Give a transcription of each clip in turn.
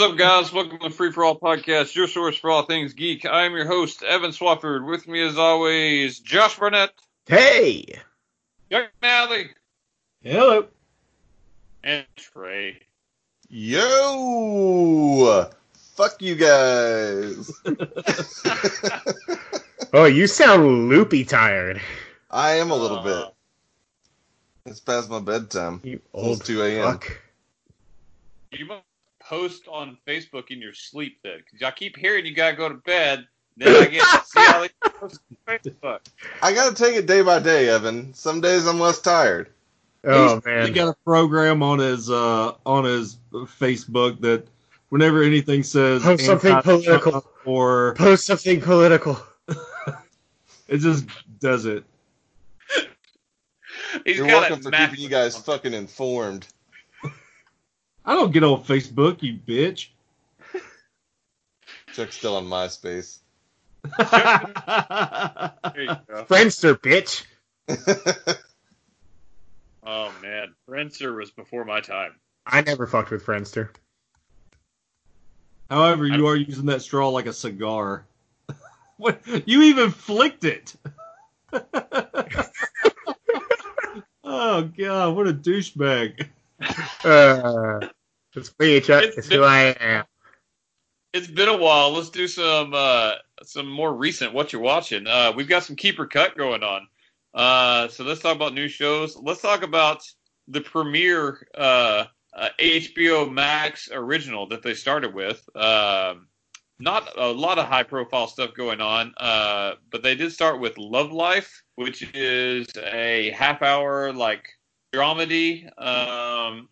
What's up, guys? Welcome to the Free for All podcast, your source for all things geek. I am your host, Evan Swafford. With me, as always, Josh Burnett, Hey! Young Nally, Hello. and Trey. Yo! Fuck you guys. Oh, you sound loopy tired. I am a little Uh, bit. It's past my bedtime. You Almost old 2 a.m. You must post on Facebook in your sleep then, because I keep hearing you gotta go to bed. Then I get to see all these posts on Facebook. I gotta take it day by day, Evan. Some days I'm less tired. Oh He's man. He got a program on his uh on his Facebook that whenever anything says post something political. or Post something political. it just does it. He's You're welcome for keeping you guys fucking informed. I don't get on Facebook, you bitch. Chuck's still on MySpace. There you go. Friendster, bitch. Oh man, Friendster was before my time. I never fucked with Friendster. However, you are using that straw like a cigar. what? You even flicked it. oh god, what a douchebag! Uh, it's me, Chuck. It's It's who I am. It's been a while. Let's do some uh, some more recent. What you're watching? Uh, we've got some keeper cut going on. Uh, so let's talk about new shows. Let's talk about the premiere uh, uh, HBO Max original that they started with. Um, not a lot of high profile stuff going on, uh, but they did start with Love Life, which is a half hour like dramedy. Um,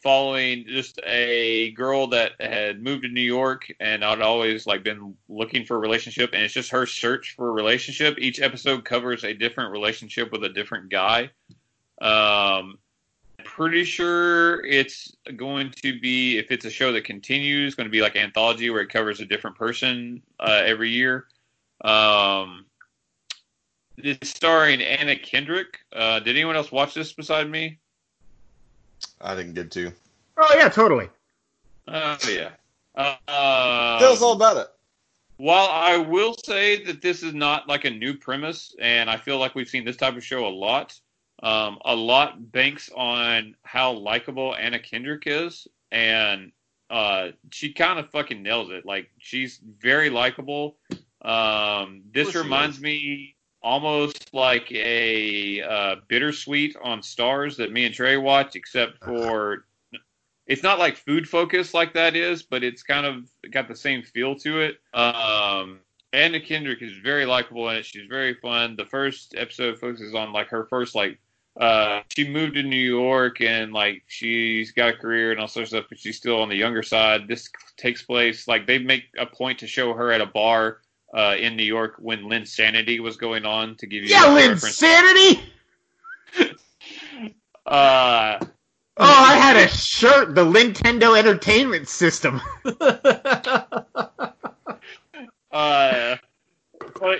following just a girl that had moved to New York and I'd always like been looking for a relationship and it's just her search for a relationship. Each episode covers a different relationship with a different guy. Um pretty sure it's going to be if it's a show that continues going to be like anthology where it covers a different person uh, every year. Um starring Anna Kendrick. Uh, did anyone else watch this beside me? I didn't get to. Oh yeah, totally. Oh yeah. Uh, Tell us all about it. While I will say that this is not like a new premise, and I feel like we've seen this type of show a lot. Um, a lot banks on how likable Anna Kendrick is, and uh, she kind of fucking nails it. Like she's very likable. Um, this Of course she reminds me almost like a uh, bittersweet on Starz that me and Trey watch, except for it's not like food focus like that is, but it's kind of got the same feel to it. Um, Anna Kendrick is very likable in it. She's very fun. The first episode focuses on like her first like uh, she moved to New York and like she's got a career and all sorts of stuff, but she's still on the younger side. This takes place like they make a point to show her at a bar uh, in New York when Linsanity was going on to give you Yeah, a Lynn reference. Sanity. Uh, Oh, I had a shirt. The Nintendo Entertainment System. uh,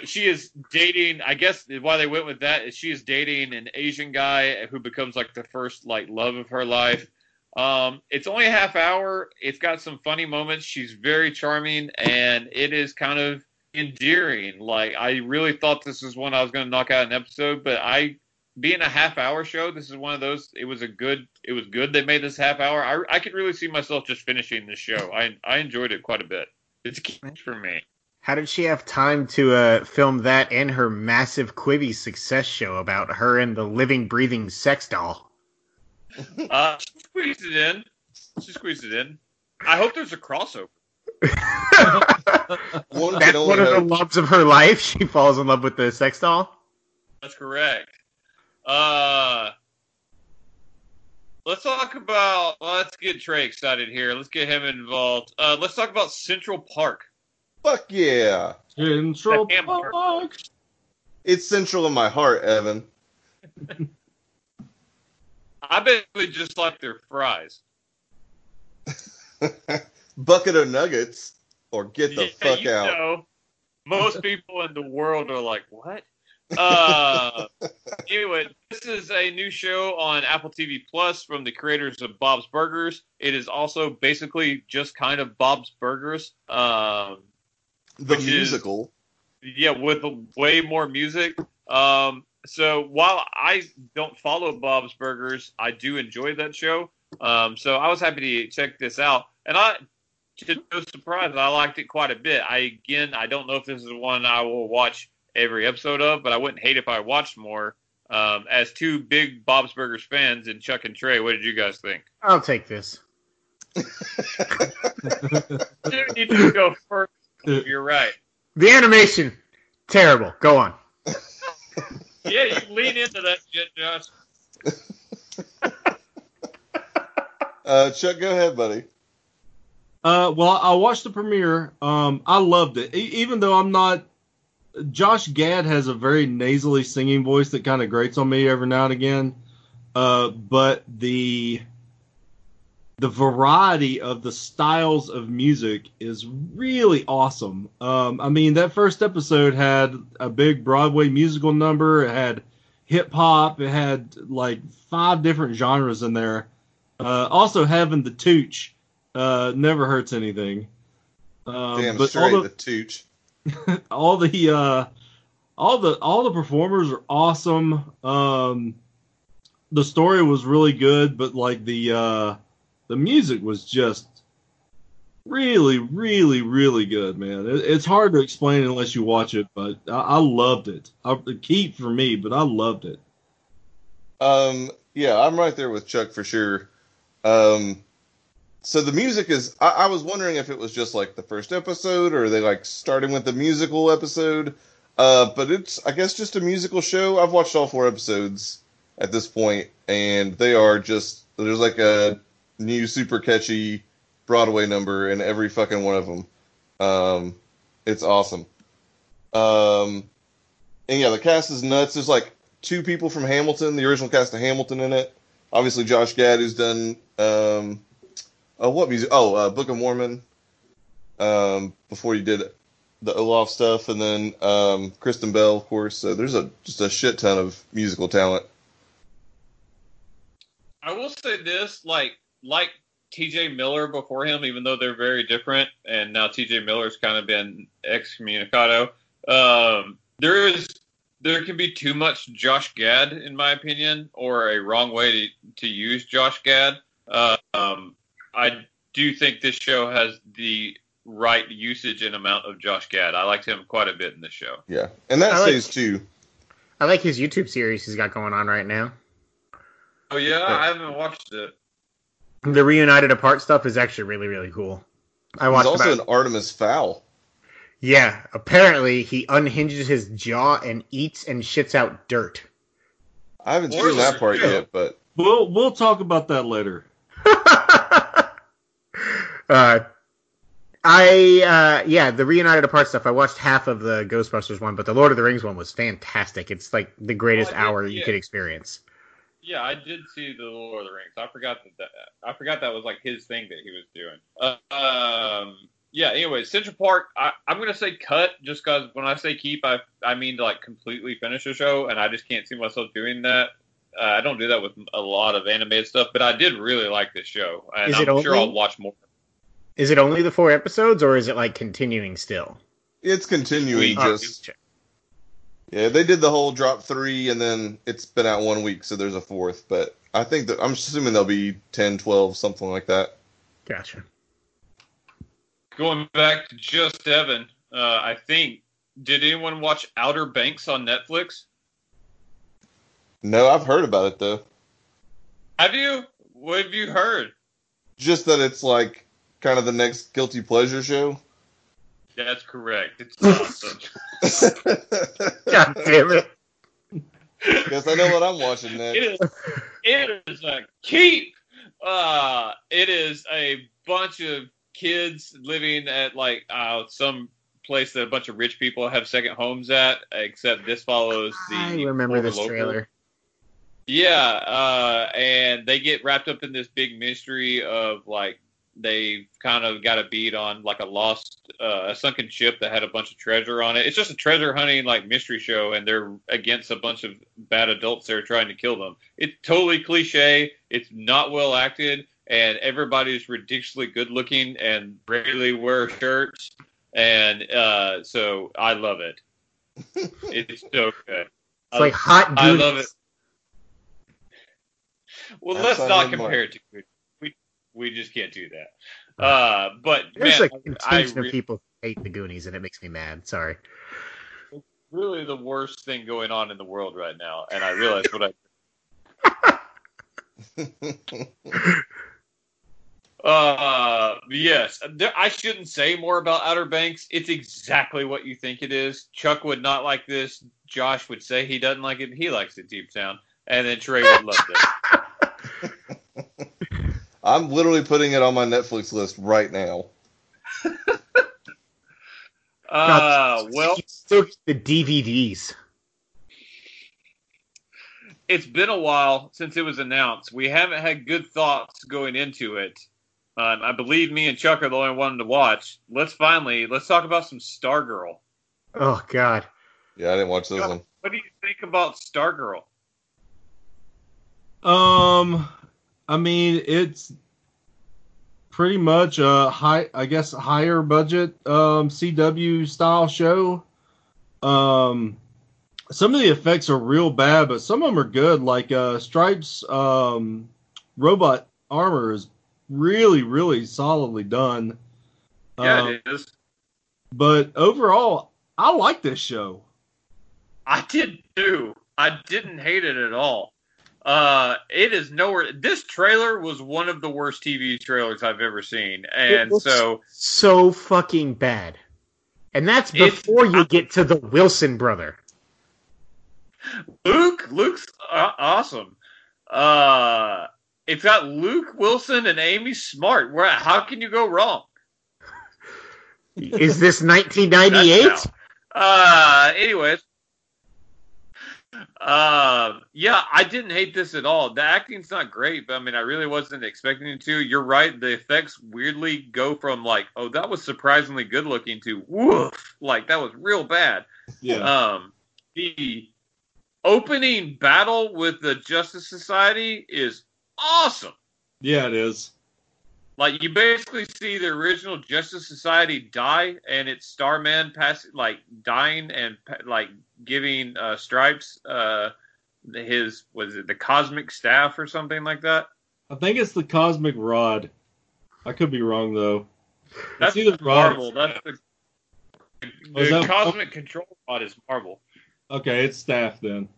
she is dating. I guess why they went with that is she is dating an Asian guy who becomes like the first like love of her life. Um, it's only a half hour. It's got some funny moments. She's very charming, and it is kind of endearing. Like I really thought this was one I was going to knock out an episode, but I being a half hour show, this is one of those. It was a good. It was good. They made this half hour. I I could really see myself just finishing this show. I I enjoyed it quite a bit. It's key for me. How did she have time to uh, film that and her massive Quibi success show about her and the living, breathing sex doll? Uh, she squeezed it in. She squeezed it in. I hope there's a crossover. One That's one of the loves of her life. She falls in love with the sex doll. That's correct. Uh, let's talk about. Let's get Trey excited here. Let's get him involved. Uh, let's talk about Central Park. Fuck yeah. Central The. Park. It's central in my heart, Evan. I bet we just like their fries. Bucket of nuggets or get the Yeah, fuck you out. know, most people in the world are like, what? Uh, anyway, this is a new show on Apple TV Plus from the creators of Bob's Burgers. It is also basically just kind of Bob's Burgers. Um, The Which is- musical. yeah, with way more music. Um, so while I don't follow Bob's Burgers, I do enjoy that show. Um, so I was happy to check this out, and I, to no surprise, I liked it quite a bit. I again, I don't know if this is one I will watch every episode of, but I wouldn't hate if I watched more. Um, as two big Bob's Burgers fans, and Chuck and Trey, what did you guys think? I'll take this. You need to go first. You're right. The animation, terrible. Go on. Yeah, you lean into that shit, Josh. Uh, Chuck, go ahead, buddy. Uh, well, I watched the premiere. Um, I loved it. E- even though I'm not, Josh Gad has a very nasally singing voice that kind of grates on me every now and again. Uh, but the the variety of the styles of music is really awesome. Um, I mean, that first episode had a big Broadway musical number. It had hip hop. It had like five different genres in there. Uh, also having the tooch uh, never hurts anything. Um, Damn but straight, all the the tooch. all the uh, all the all the performers are awesome. Um, the story was really good, but like the uh, the music was just really, really, really good, man. It, it's hard to explain unless you watch it, but I, I loved it. I, keep for me, but I loved it. Um, yeah, I'm right there with Chuck for sure. Um, so the music is. I, I was wondering if it was just like the first episode, or are they like starting with the musical episode? Uh, but it's, I guess, just a musical show. I've watched all four episodes at this point, and they are just. There's like a new super catchy Broadway number in every fucking one of them. Um, it's awesome. Um, and yeah, the cast is nuts. There's like two people from Hamilton, the original cast of Hamilton in it. Obviously, Josh Gad, who's done um, oh what music? Oh, uh, Book of Mormon. Um, before he did the Olaf stuff, and then um, Kristen Bell, of course. So there's a just a shit ton of musical talent. I will say this, like like T.J. Miller before him, even though they're very different, and now T.J. Miller's kind of been excommunicado. Um, there is there can be too much Josh Gad, in my opinion, or a wrong way to to use Josh Gad. Uh, um, I do think this show has the right usage and amount of Josh Gad. I liked him quite a bit in this show. Yeah, and that I like- stays too. I like his YouTube series he's got going on right now. Oh yeah, I haven't watched it. The reunited apart stuff is actually really really cool. I He's watched also about, an Artemis Fowl. yeah. Apparently he unhinges his jaw and eats and shits out dirt. I haven't Spoiler, seen that part yeah. yet, but We'll we'll talk about that later. uh, I uh, yeah, the reunited apart stuff. I watched half of the Ghostbusters one, but the Lord of the Rings one was fantastic. It's like the greatest Oh, did- hour you yeah. could experience. Yeah, I did see the Lord of the Rings. I forgot that, that I forgot that was like his thing that he was doing. Uh, um, yeah. Anyway, Central Park. I, I'm gonna say cut just because when I say keep, I I mean to like completely finish the show, and I just can't see myself doing that. Uh, I don't do that with a lot of animated stuff, but I did really like this show, and Is I'm sure only- I'll watch more. Is it only the four episodes, or is it like continuing still? it's continuing. Oh, Just yeah, they did the whole drop three, and then it's been out one week, so there's a fourth. But I think that I'm assuming there'll be 10, 12, something like that. gotcha. Going back to just Evan, uh, I think. Did anyone watch Outer Banks on Netflix? No, I've heard about it though. Have you? What have you heard? Just that it's like kind of the next guilty pleasure show. That's correct. It's awesome. God damn it! Guess I know what I'm watching next. It is. It is a keep. Uh, it is a bunch of kids living at like uh, some place that a bunch of rich people have second homes at. Except this follows the. I remember this local- trailer. Yeah, uh, and they get wrapped up in this big mystery of like they kind of got a beat on like a lost, uh, a sunken ship that had a bunch of treasure on it. It's just a treasure hunting like mystery show, and they're against a bunch of bad adults that are trying to kill them. It's totally cliche. It's not well acted, and everybody's ridiculously good looking and rarely wear shirts, and uh, so I love it. it's so good. It's like hot I love it. Well, That's let's not compare it to Goonies. We just can't do that. Uh, but There's man, a contingent re- of people who hate the Goonies, and it makes me mad. Sorry. It's really the worst thing going on in the world right now, and I realize what I. Uh, yes, there, I shouldn't say more about Outer Banks. It's exactly what you think it is. Chuck would not like this. Josh would say he doesn't like it. He likes it deep down, and then Trey would love it. I'm literally putting it on my Netflix list right now. Uh, well, You the DVDs. it's been a while since it was announced. We haven't had good thoughts going into it. Um, I believe me and Chuck are the only one to watch. Let's finally let's talk about some Stargirl. Oh God. Yeah, I didn't watch this one. What do you think about Stargirl? Um, I mean, it's pretty much a high, I guess, higher budget um, CW style show. Um, some of the effects are real bad, but some of them are good. Like uh, Stripes um, robot armor is really, really solidly done. Yeah, Um, it is. but overall, I like this show. I did too. I didn't hate it at all. Uh, it is nowhere. This trailer was one of the worst TV trailers I've ever seen, and so So fucking bad. And that's before you get to the Wilson brother. Luke, Luke's uh, awesome. Uh, it's got Luke Wilson and Amy Smart. Where how can you go wrong? Is this 1998? Uh, anyways. Uh, yeah, I didn't hate this at all. The acting's not great, but I mean, I really wasn't expecting it to. You're right. The effects weirdly go from like, oh, that was surprisingly good looking to woof, like that was real bad. Um, the opening battle with the Justice Society is awesome. yeah, it is. Like you basically see the original Justice Society die, and it's Starman pass like dying and like giving uh, Stripes uh, his was it the cosmic staff or something like that. I think it's the Cosmic Rod. I could be wrong though. That's either Rod- Marvel. That's the the Oh, that- cosmic control rod is Marvel. Okay, it's staff then.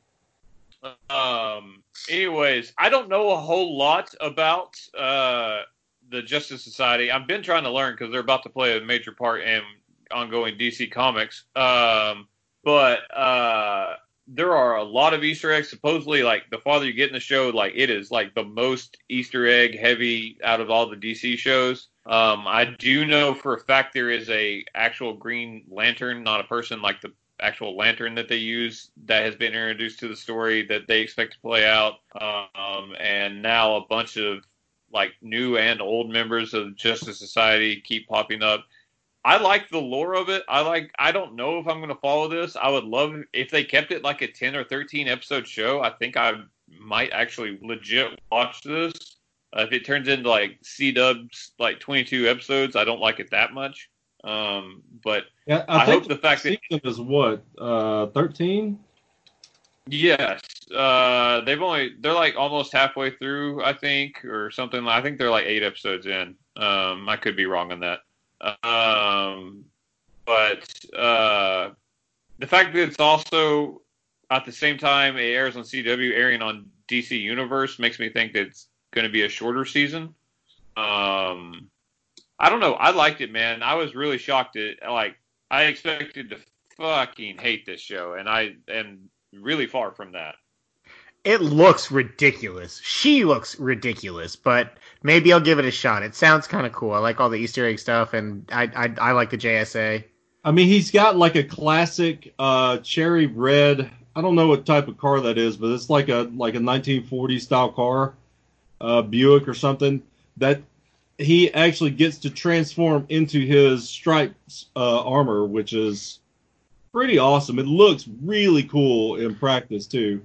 Um. Anyways, I don't know a whole lot about uh the Justice Society. I've been trying to learn because they're about to play a major part in ongoing DC Comics. Um. But uh, there are a lot of Easter eggs. Supposedly, like the farther you get in the show, like it is like the most Easter egg heavy out of all the DC shows. Um, I do know for a fact there is a actual Green Lantern, not a person, like the actual lantern that they use that has been introduced to the story that they expect to play out. Um, and now a bunch of like new and old members of Justice Society keep popping up. I like the lore of it. I like. I don't know if I'm going to follow this. I would love if they kept it like a 10 or 13 episode show. I think I might actually legit watch this. Uh, if it turns into like C Dubs like 22 episodes, I don't like it that much. Um, but Yeah, I, I, hope the fact that is what uh, thirteen. Yes, uh, they've only they're like almost halfway through, I think, or something. I think they're like eight episodes in. Um, I could be wrong on that. Um, but uh, the fact that it's also at the same time it airs on CW, airing on DC Universe, makes me think that it's going to be a shorter season. Um, I don't know. I liked it, man. I was really shocked at like I expected to fucking hate this show, and I am really far from that. It looks ridiculous. She looks ridiculous, but maybe I'll give it a shot. It sounds kind of cool. I like all the Easter egg stuff, and I I, I like the JSA. I mean, he's got like a classic uh, cherry red. I don't know what type of car that is, but it's like a like a 1940 style car, uh, Buick or something. That he actually gets to transform into his stripes uh, armor, which is pretty awesome. It looks really cool in practice too.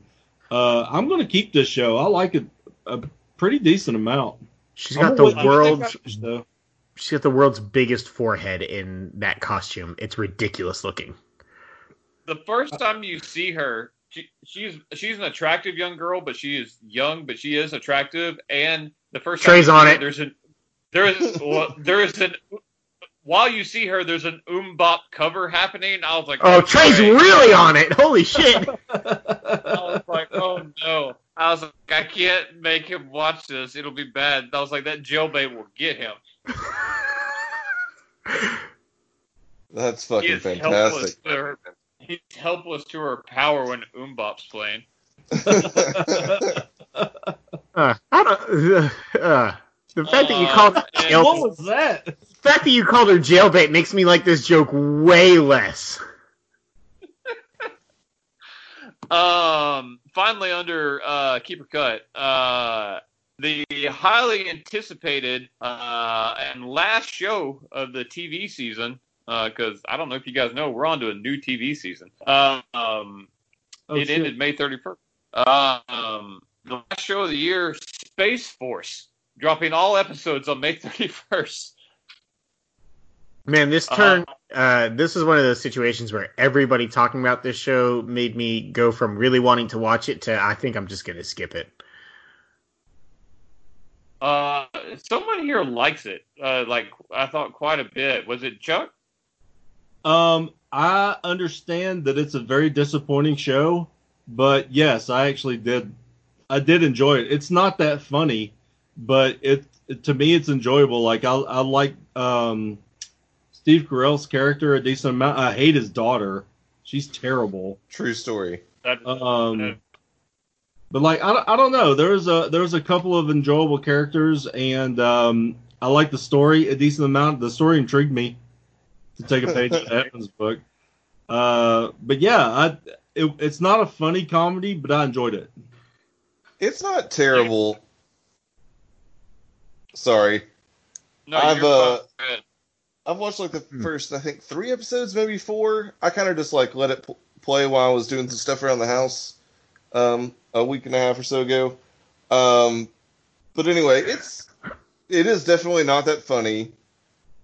Uh, I'm going to keep this show. I like it a pretty decent amount. She's I'm got gonna the wait- world's finish, though. she's got the world's biggest forehead in that costume. It's ridiculous looking. The first time you see her, she, she's she's an attractive young girl, but she is young, but she is attractive. And the first time Trey's you on her, it. There's a there is well, there is an while you see her, there's an MMMBop cover happening. I was like, Oh, oh Trey's Trey. really on it. Holy shit. I was like, oh no. I was like, I can't make him watch this. It'll be bad. I was like, that jailbait will get him. That's fucking is helpless fantastic. to her. He's helpless to her power when MMMBop's playing. Uh, I don't. Uh, the fact that you Uh, called her and- jail, what was that? the fact that you called her jailbait makes me like this joke way less. Um, finally, under uh, Keeper Cut, uh, the highly anticipated uh, and last show of the TV season, because I don't know if you guys know, we're on to a new TV season. Um, Oh, it shit. ended May 31st. Um, the last show of the year, Space Force, dropping all episodes on May 31st. Man, this Uh-huh. turn, uh, this is one of those situations where everybody talking about this show made me go from really wanting to watch it to I think I'm just gonna skip it. Uh, someone here likes it. Uh, like I thought quite a bit. Was it Chuck? Um, I understand that it's a very disappointing show, but yes, I actually did. I did enjoy it. It's not that funny, but it, it- to me it's enjoyable. Like I I like um Steve Carell's character a decent amount. I hate his daughter. She's terrible. True story. That, Um, but like I, don't- I don't know. There's a there's a couple of enjoyable characters, and um, I like the story a decent amount. The story intrigued me to take a page out of Evans' book. Uh, but yeah, I it, it's not a funny comedy, but I enjoyed it. It's not terrible. Sorry. no, I've, you're uh, fine. Go ahead. I've watched like the Hmm. first, I think, three episodes, maybe four. I kind of just like let it pl- play while I was doing some stuff around the house um, a week and a half or so ago. Um, but anyway, it's it is definitely not that funny,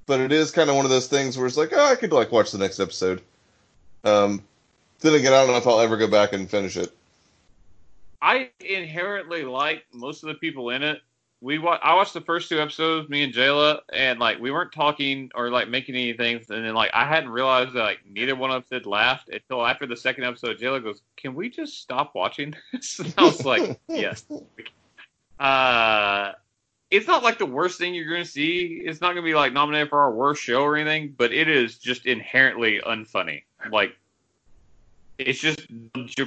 but it is kind of one of those things where it's like, oh, I could like watch the next episode. Um, then again, I don't know if I'll ever go back and finish it. I inherently like most of the people in it. We wa- I watched the first two episodes, me and Jayla, and like we weren't talking or like making anything, and then like I hadn't realized that like neither one of us had laughed until after the second episode. Jayla goes, "Can we just stop watching this?" And I was like, "Yes." Uh, it's not like the worst thing you're gonna see. It's not gonna be like nominated for our worst show or anything, but it is just inherently unfunny. Like it's just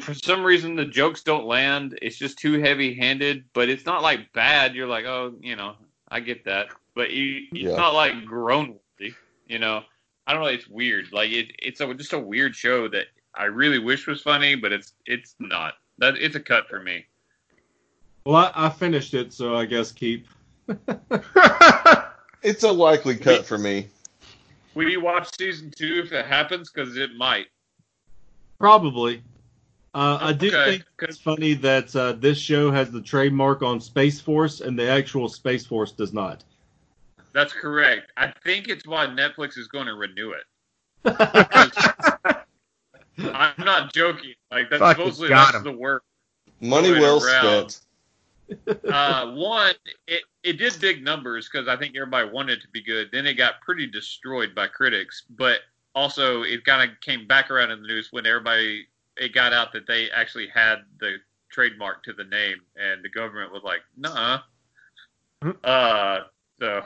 for some reason the jokes don't land. It's just too heavy-handed, but it's not like bad. You're like, oh, you know, I get that, but you, it's Yeah. not like groan worthy. You know, I don't know. It's weird. Like it, it's a, just a weird show that I really wish was funny, but it's it's not. That it's a cut for me. Well, I, I finished it, so I guess keep. It's a likely cut for me. We watch season two if it happens? Because it might. Probably. Uh, I do Okay, think 'cause- it's funny that uh, this show has the trademark on Space Force, and the actual Space Force does not. That's correct. I think it's why Netflix is going to renew it. I'm not joking. Like that's Fucking supposedly that's him. the word. Money Going well around. spent. Uh, one, it, it did big numbers because I think everybody wanted it to be good. Then it got pretty destroyed by critics, but also it kind of came back around in the news when everybody it got out that they actually had the trademark to the name, and the government was like, "Nah." Hmm. Uh, so,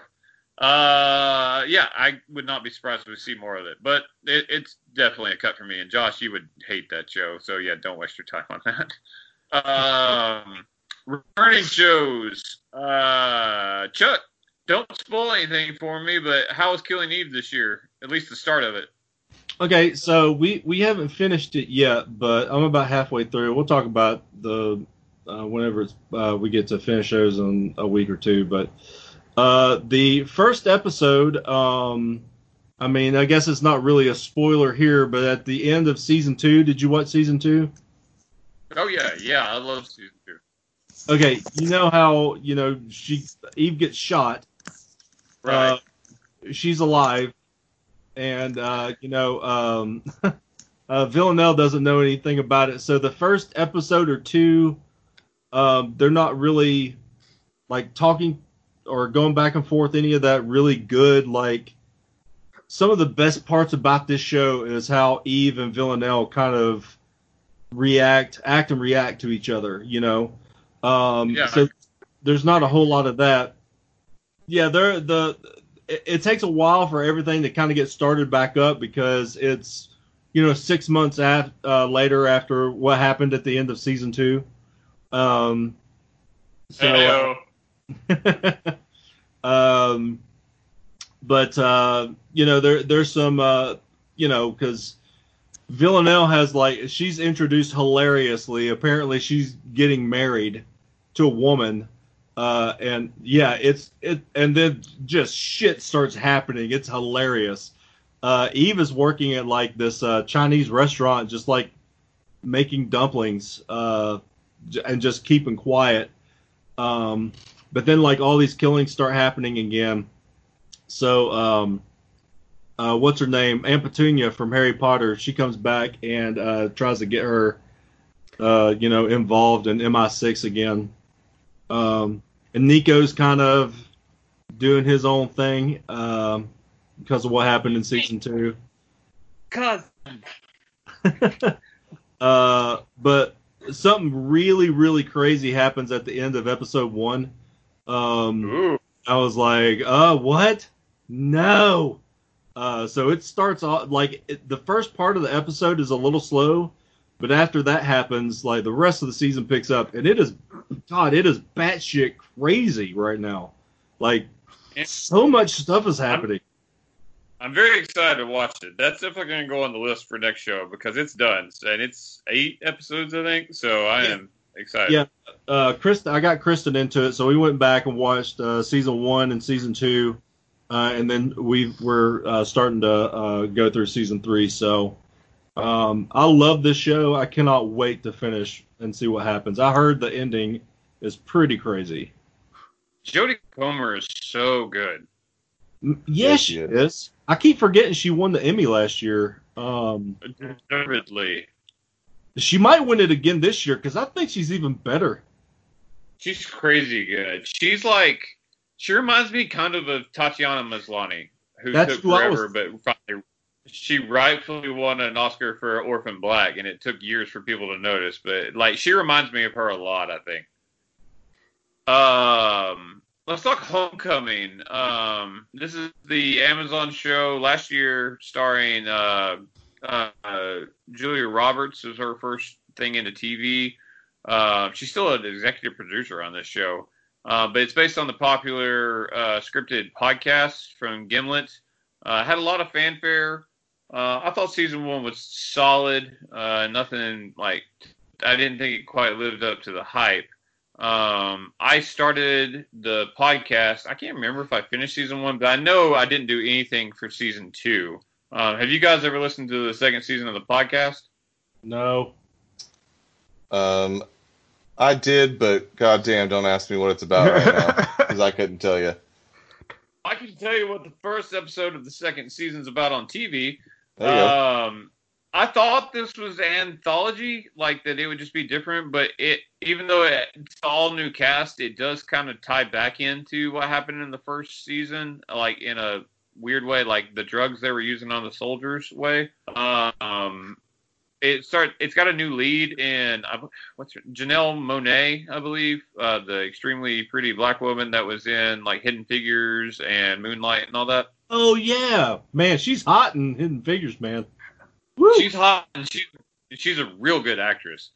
uh, yeah, I would not be surprised if we see more of it, but it, it's definitely a cut for me. And Josh, you would hate that show, so yeah, don't waste your time on that. Um. Returning shows. Uh, Chuck, don't spoil anything for me, but how was Killing Eve this year? At least the start of it. Okay, so we we haven't finished it yet, but I'm about halfway through. We'll talk about the uh, whenever it's, uh, we get to finish those in a week or two. But Uh, the first episode, um, I mean, I guess it's not really a spoiler here, but at the end of season two, did you watch season two? Oh yeah, yeah, I love season two. Okay, you know how you know she Eve gets shot. Right. Uh, she's alive, and uh, you know um, uh, Villanelle doesn't know anything about it. So the first episode or two, um, they're not really like talking or going back and forth any of that really good. Like some of the best parts about this show is how Eve and Villanelle kind of react, act and react to each other. You know, um, Yeah. so there's not a whole lot of that. Yeah, there the it, it takes a while for everything to kind of get started back up because it's you know six months af- uh, later after what happened at the end of season two. Um, so um, but uh, you know there there's some uh, you know because Villanelle has like she's introduced hilariously. Apparently she's getting married to a woman. Uh, and yeah, it's it, and then just shit starts happening. It's hilarious. Uh, Eve is working at like this uh, Chinese restaurant, just like making dumplings, uh, and just keeping quiet. Um, but then like all these killings start happening again. So um, uh, what's her name? Aunt Petunia from Harry Potter. She comes back and uh, tries to get her, uh, you know, involved in MI6 again. Um, and Niko's kind of doing his own thing um, because of what happened in season two. God. uh, but something really, really crazy happens at the end of episode one. Um, Ooh. I was like, uh, what? No. Uh, so it starts off like it, the first part of the episode is a little slow, but after that happens, like the rest of the season picks up, and it is, God, it is batshit crazy right now. Like, Yeah. so much stuff is happening. I'm very excited to watch it. That's definitely going to go on the list for next show because it's done and it's eight episodes, I think. So I am excited. Yeah. uh, I got Kristen into it, so we went back and watched uh, season one and season two, uh, and then we were uh, starting to uh, go through season three. So um, I love this show. I cannot wait to finish and see what happens. I heard the ending is pretty crazy. Jodie Comer is so good. Yes, Yes, she she is. is. I keep forgetting she won the Emmy last year. Um, Deservedly. she might win it again this year because I think she's even better. She's crazy good. She's like, she reminds me kind of of Tatiana Maslany, who That's took who forever, was- but finally, she rightfully won an Oscar for Orphan Black, and it took years for people to notice. But like, she reminds me of her a lot. I think. Um, let's talk Homecoming. Um, this is the Amazon show last year, starring uh, uh, Julia Roberts. Is her first thing into TV. Uh, she's still an executive producer on this show, uh, but it's based on the popular uh, scripted podcast from Gimlet. Uh, had a lot of fanfare. Uh, I thought season one was solid. Uh, nothing like I didn't think it quite lived up to the hype. Um, I started the podcast. I can't remember if I finished season one, but I know I didn't do anything for season two. Um, have you guys ever listened to the second season of the podcast? No. Um, I did, but goddamn, don't ask me what it's about right now because I couldn't tell you. I can tell you what the first episode of the second season's about on TV. You go. Um, I thought this was anthology, like that it would just be different, but it even though it's all new cast, it does kind of tie back into what happened in the first season, like in a weird way, like the drugs they were using on the soldiers way. Um, it start it's got a new lead in what's her, Janelle Monae, I believe, uh, the extremely pretty black woman that was in like Hidden Figures and Moonlight and all that. Oh yeah, man, she's hot in Hidden Figures, man. Woo. She's hot and she's she's a real good actress.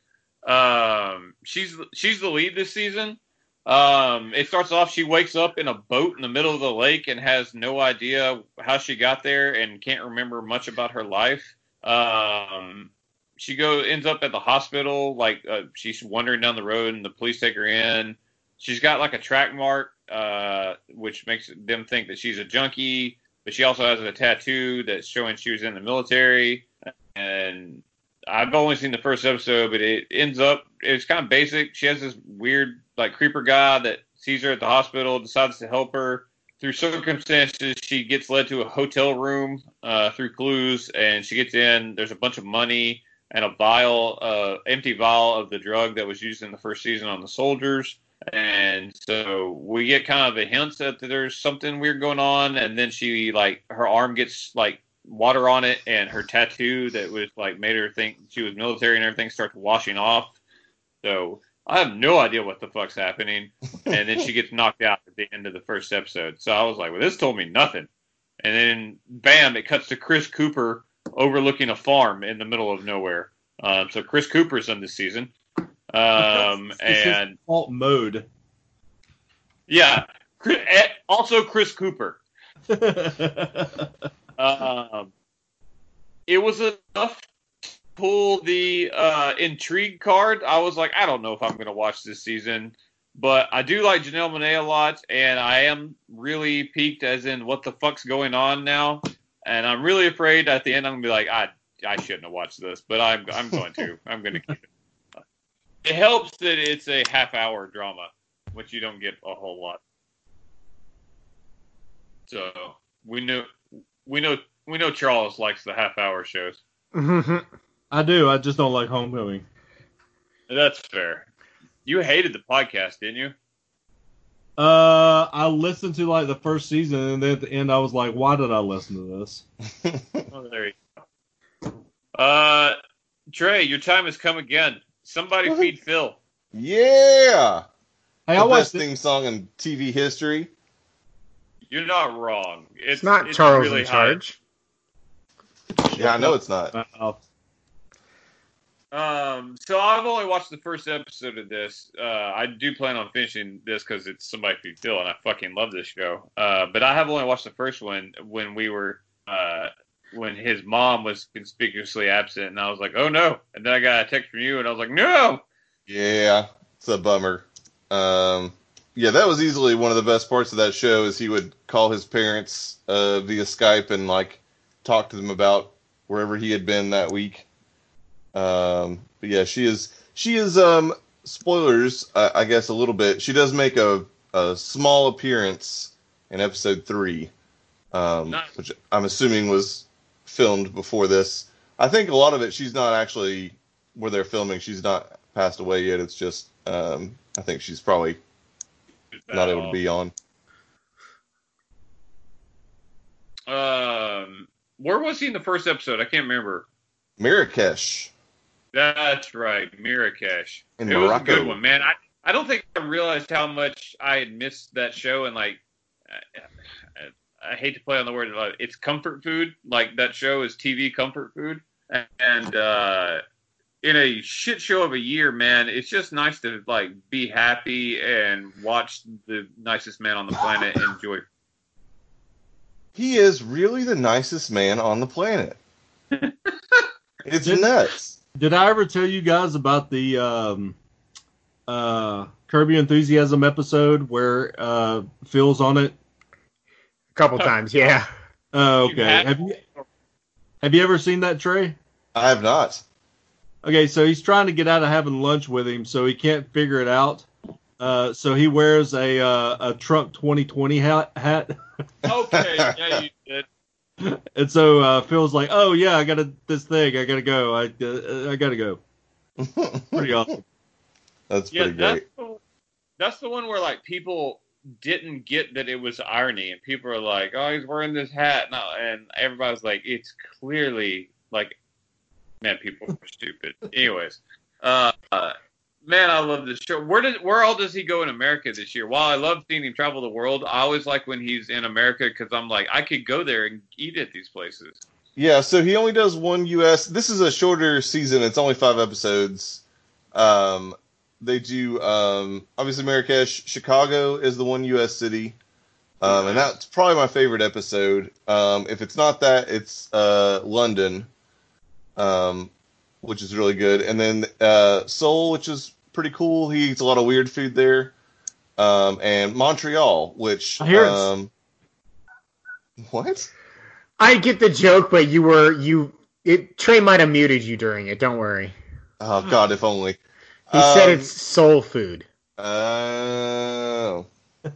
Um, she's she's the lead this season. Um, it starts off she wakes up in a boat in the middle of the lake and has no idea how she got there and can't remember much about her life. Um, she go ends up at the hospital like uh, she's wandering down the road and the police take her in. She's got like a track mark uh, which makes them think that she's a junkie. But she also has a tattoo that's showing she was in the military. And I've only seen the first episode, but it ends up it's kind of basic. She has this weird like creeper guy that sees her at the hospital, decides to help her. Through circumstances, she gets led to a hotel room uh, through clues, and she gets in. There's a bunch of money and a vial, uh, empty vial of the drug that was used in the first season on the soldiers. And so we get kind of a hint that there's something weird going on, and then she like her arm gets like water on it, and her tattoo that was like made her think she was military and everything starts washing off. So I have no idea what the fuck's happening, and then she gets knocked out at the end of the first episode. So I was like, well, this told me nothing. And then bam, it cuts to Chris Cooper overlooking a farm in the middle of nowhere. Um, so Chris Cooper's in this season. Um, and alt mode. yeah, eh, also Chris Cooper. Um, it was enough to pull the uh, intrigue card. I was like, I don't know if I'm going to watch this season, but I do like Janelle Monae a lot, and I am really peaked as in what the fuck's going on now. And I'm really afraid at the end I'm gonna be like, I I shouldn't have watched this, but I'm I'm going to. I'm going to keep it. It helps that it's a half hour drama, which you don't get a whole lot. So we know we know we know Charles likes the half hour shows. I do. I just don't like Homecoming. That's fair. You hated the podcast, didn't you? Uh, I listened to like the first season, and then at the end, I was like, "Why did I listen to this?" Oh, there you go. Uh, Trey, your time has come again. Somebody What? feed Phil. yeah. Hey, I the watched best it. theme song in TV history. You're not wrong. It's, It's not Charles really in charge. Yeah, I know it's not. Uh, High. Um, so I've only watched the first episode of this. Uh, I do plan on finishing this because it's somebody feed Phil, and I fucking love this show. Uh, but I have only watched the first one when we were uh, when his mom was conspicuously absent, and I was like, oh no. And then I got a text from you, and I was like, no. Yeah, it's a bummer. Um, yeah, that was easily one of the best parts of that show. Is he would call his parents uh, via Skype and like talk to them about wherever he had been that week. Um, but yeah, she is she is um spoilers, uh, I guess a little bit. She does make a a small appearance in episode three, um, Nice. which I'm assuming was filmed before this. I think a lot of it she's not actually where they're filming. She's not passed away yet. It's just um, I think she's probably not able to be on. Um, where was he in the first episode? I can't remember. Marrakesh. That's right, Marrakesh. In it was a Morocco. good one, man. I, I don't think I realized how much I had missed that show, and like, I, I hate to play on the word, uh, it's comfort food. Like that show is TV comfort food, and uh, in a shit show of a year, man, it's just nice to like be happy and watch the nicest man on the planet enjoy. He is really the nicest man on the planet. it's Did- nuts. Did I ever tell you guys about the um, uh, Curb Your Enthusiasm episode where uh, Phil's on it? A couple times, yeah. Oh, You okay. had- Have you have you ever seen that Trey? I have not. Okay, so he's trying to get out of having lunch with him, so he can't figure it out. Uh, so he wears a uh, a Trump 2020 hat, hat. Okay, yeah, you did. and so uh, Phil's like, "Oh yeah, I got to this thing. I gotta go. I uh, I gotta go." Pretty awesome. Yeah, That's pretty that's great. the, that's the one where like people didn't get that it was irony, and people are like, "Oh, he's wearing this hat," no, and everybody's like, "It's clearly like, man, people are stupid." Anyways, uh, uh, man, I love this show. Where did where all does he go in America this year? While I love seeing him travel the world, I always like when he's in America because I'm like, I could go there and eat at these places. Yeah, so he only does one U.S. This is a shorter season. It's only five episodes. Um, they do um, obviously Marrakesh. Chicago is the one U.S. city, um, and that's probably my favorite episode. Um, if it's not that, it's uh, London, um, which is really good, and then uh, Seoul, which is pretty cool. He eats a lot of weird food there. um, and Montreal, which I hear um, what? I get the joke, but you were you. It Trey might have muted you during it. Don't worry. Oh God, if only. He said Um, it's soul food. Oh.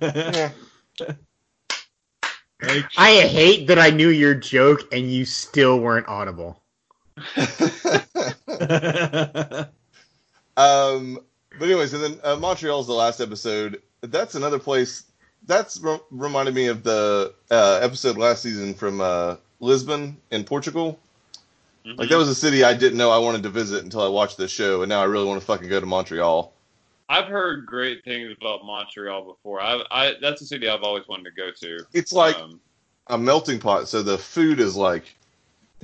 yeah. I hate that I knew your joke and you still weren't audible. um, but anyways, and then uh, Montreal's the last episode. That's another place. That's re- reminded me of the uh, episode last season from uh, Lisbon in Portugal. Like that was a city I didn't know I wanted to visit until I watched this show, and now I really want to fucking go to Montreal. I've heard great things about Montreal before. I, I that's a city I've always wanted to go to. It's like Um, a melting pot. So the food is like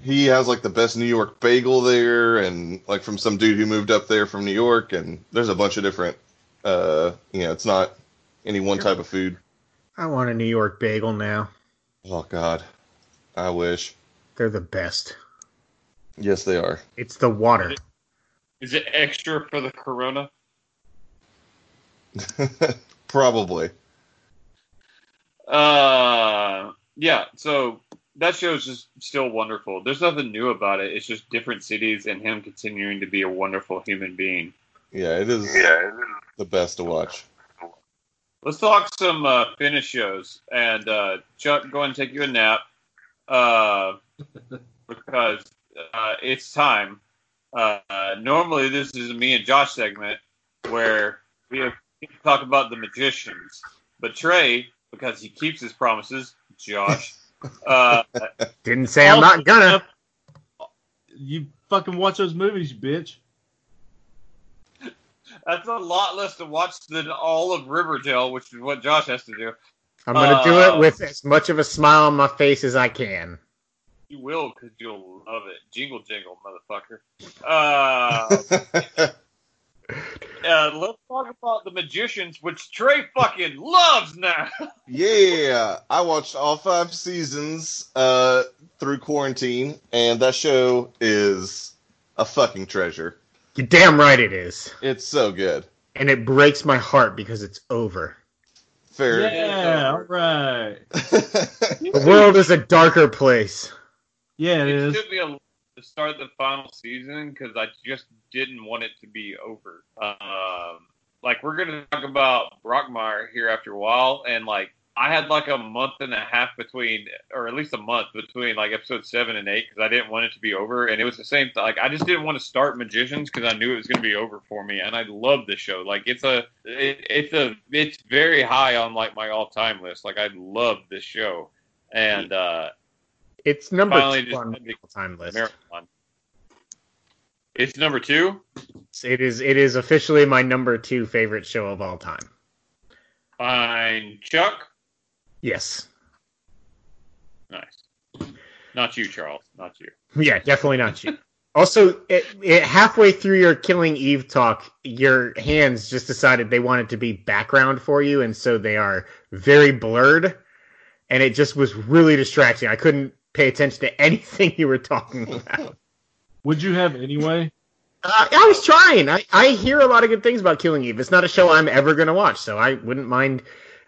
he has like the best New York bagel there, and like from some dude who moved up there from New York, and there's a bunch of different. Uh, you know, it's not any one type of food. I want a New York bagel now. Oh God, I wish. They're the best. Yes, they are. It's the water. is it extra for the Corona? Probably. Uh, yeah. So that show is just still wonderful. There's nothing new about it. It's just different cities and him continuing to be a wonderful human being. Yeah, it is Yeah, it is. the best to watch. Let's talk some uh, Finnish shows. And uh, Chuck, go ahead and take you a nap uh, because uh, it's time. Uh, normally, this is a me and Josh segment where we have, talk about the magicians. But Trey, because he keeps his promises, Josh, uh, Didn't say I'm not gonna. you fucking watch those movies, bitch. that's a lot less to watch than all of Riverdale, which is what Josh has to do. I'm gonna do Uh, it with as much of a smile on my face as I can. You will, because you'll love it. Jingle, jingle, motherfucker. Uh, uh, let's talk about the magicians, which Trey fucking loves now. yeah, I watched all five seasons uh, through quarantine, and that show is a fucking treasure. You're damn right it is. It's so good. And it breaks my heart because it's over. Fair. Yeah, all right. The world is a darker place. Yeah, it it is. took me a to start the final season because I just didn't want it to be over. Um, like we're gonna talk about Brockmire here after a while, and like I had like a month and a half between, or at least a month between like episode seven and eight because I didn't want it to be over, and it was the same. Th- like I just didn't want to start Magicians because I knew it was gonna be over for me, and I love the show. Like it's a, it, it's a, it's very high on like my all time list. Like I love this show, and uh, It's number Finally two on the time list. marathon. It's number two. It is it is officially my number two favorite show of all time. Fine, Chuck. Yes. Nice. Not you, Charles. Not you. Yeah, definitely not you. Also, it, it, halfway through your Killing Eve talk, your hands just decided they wanted to be background for you, and so they are very blurred, and it just was really distracting. I couldn't pay attention to anything you were talking about. Would you have anyway? Uh, I was trying. I, I hear a lot of good things about Killing Eve. It's not a show I'm ever going to watch, so I wouldn't mind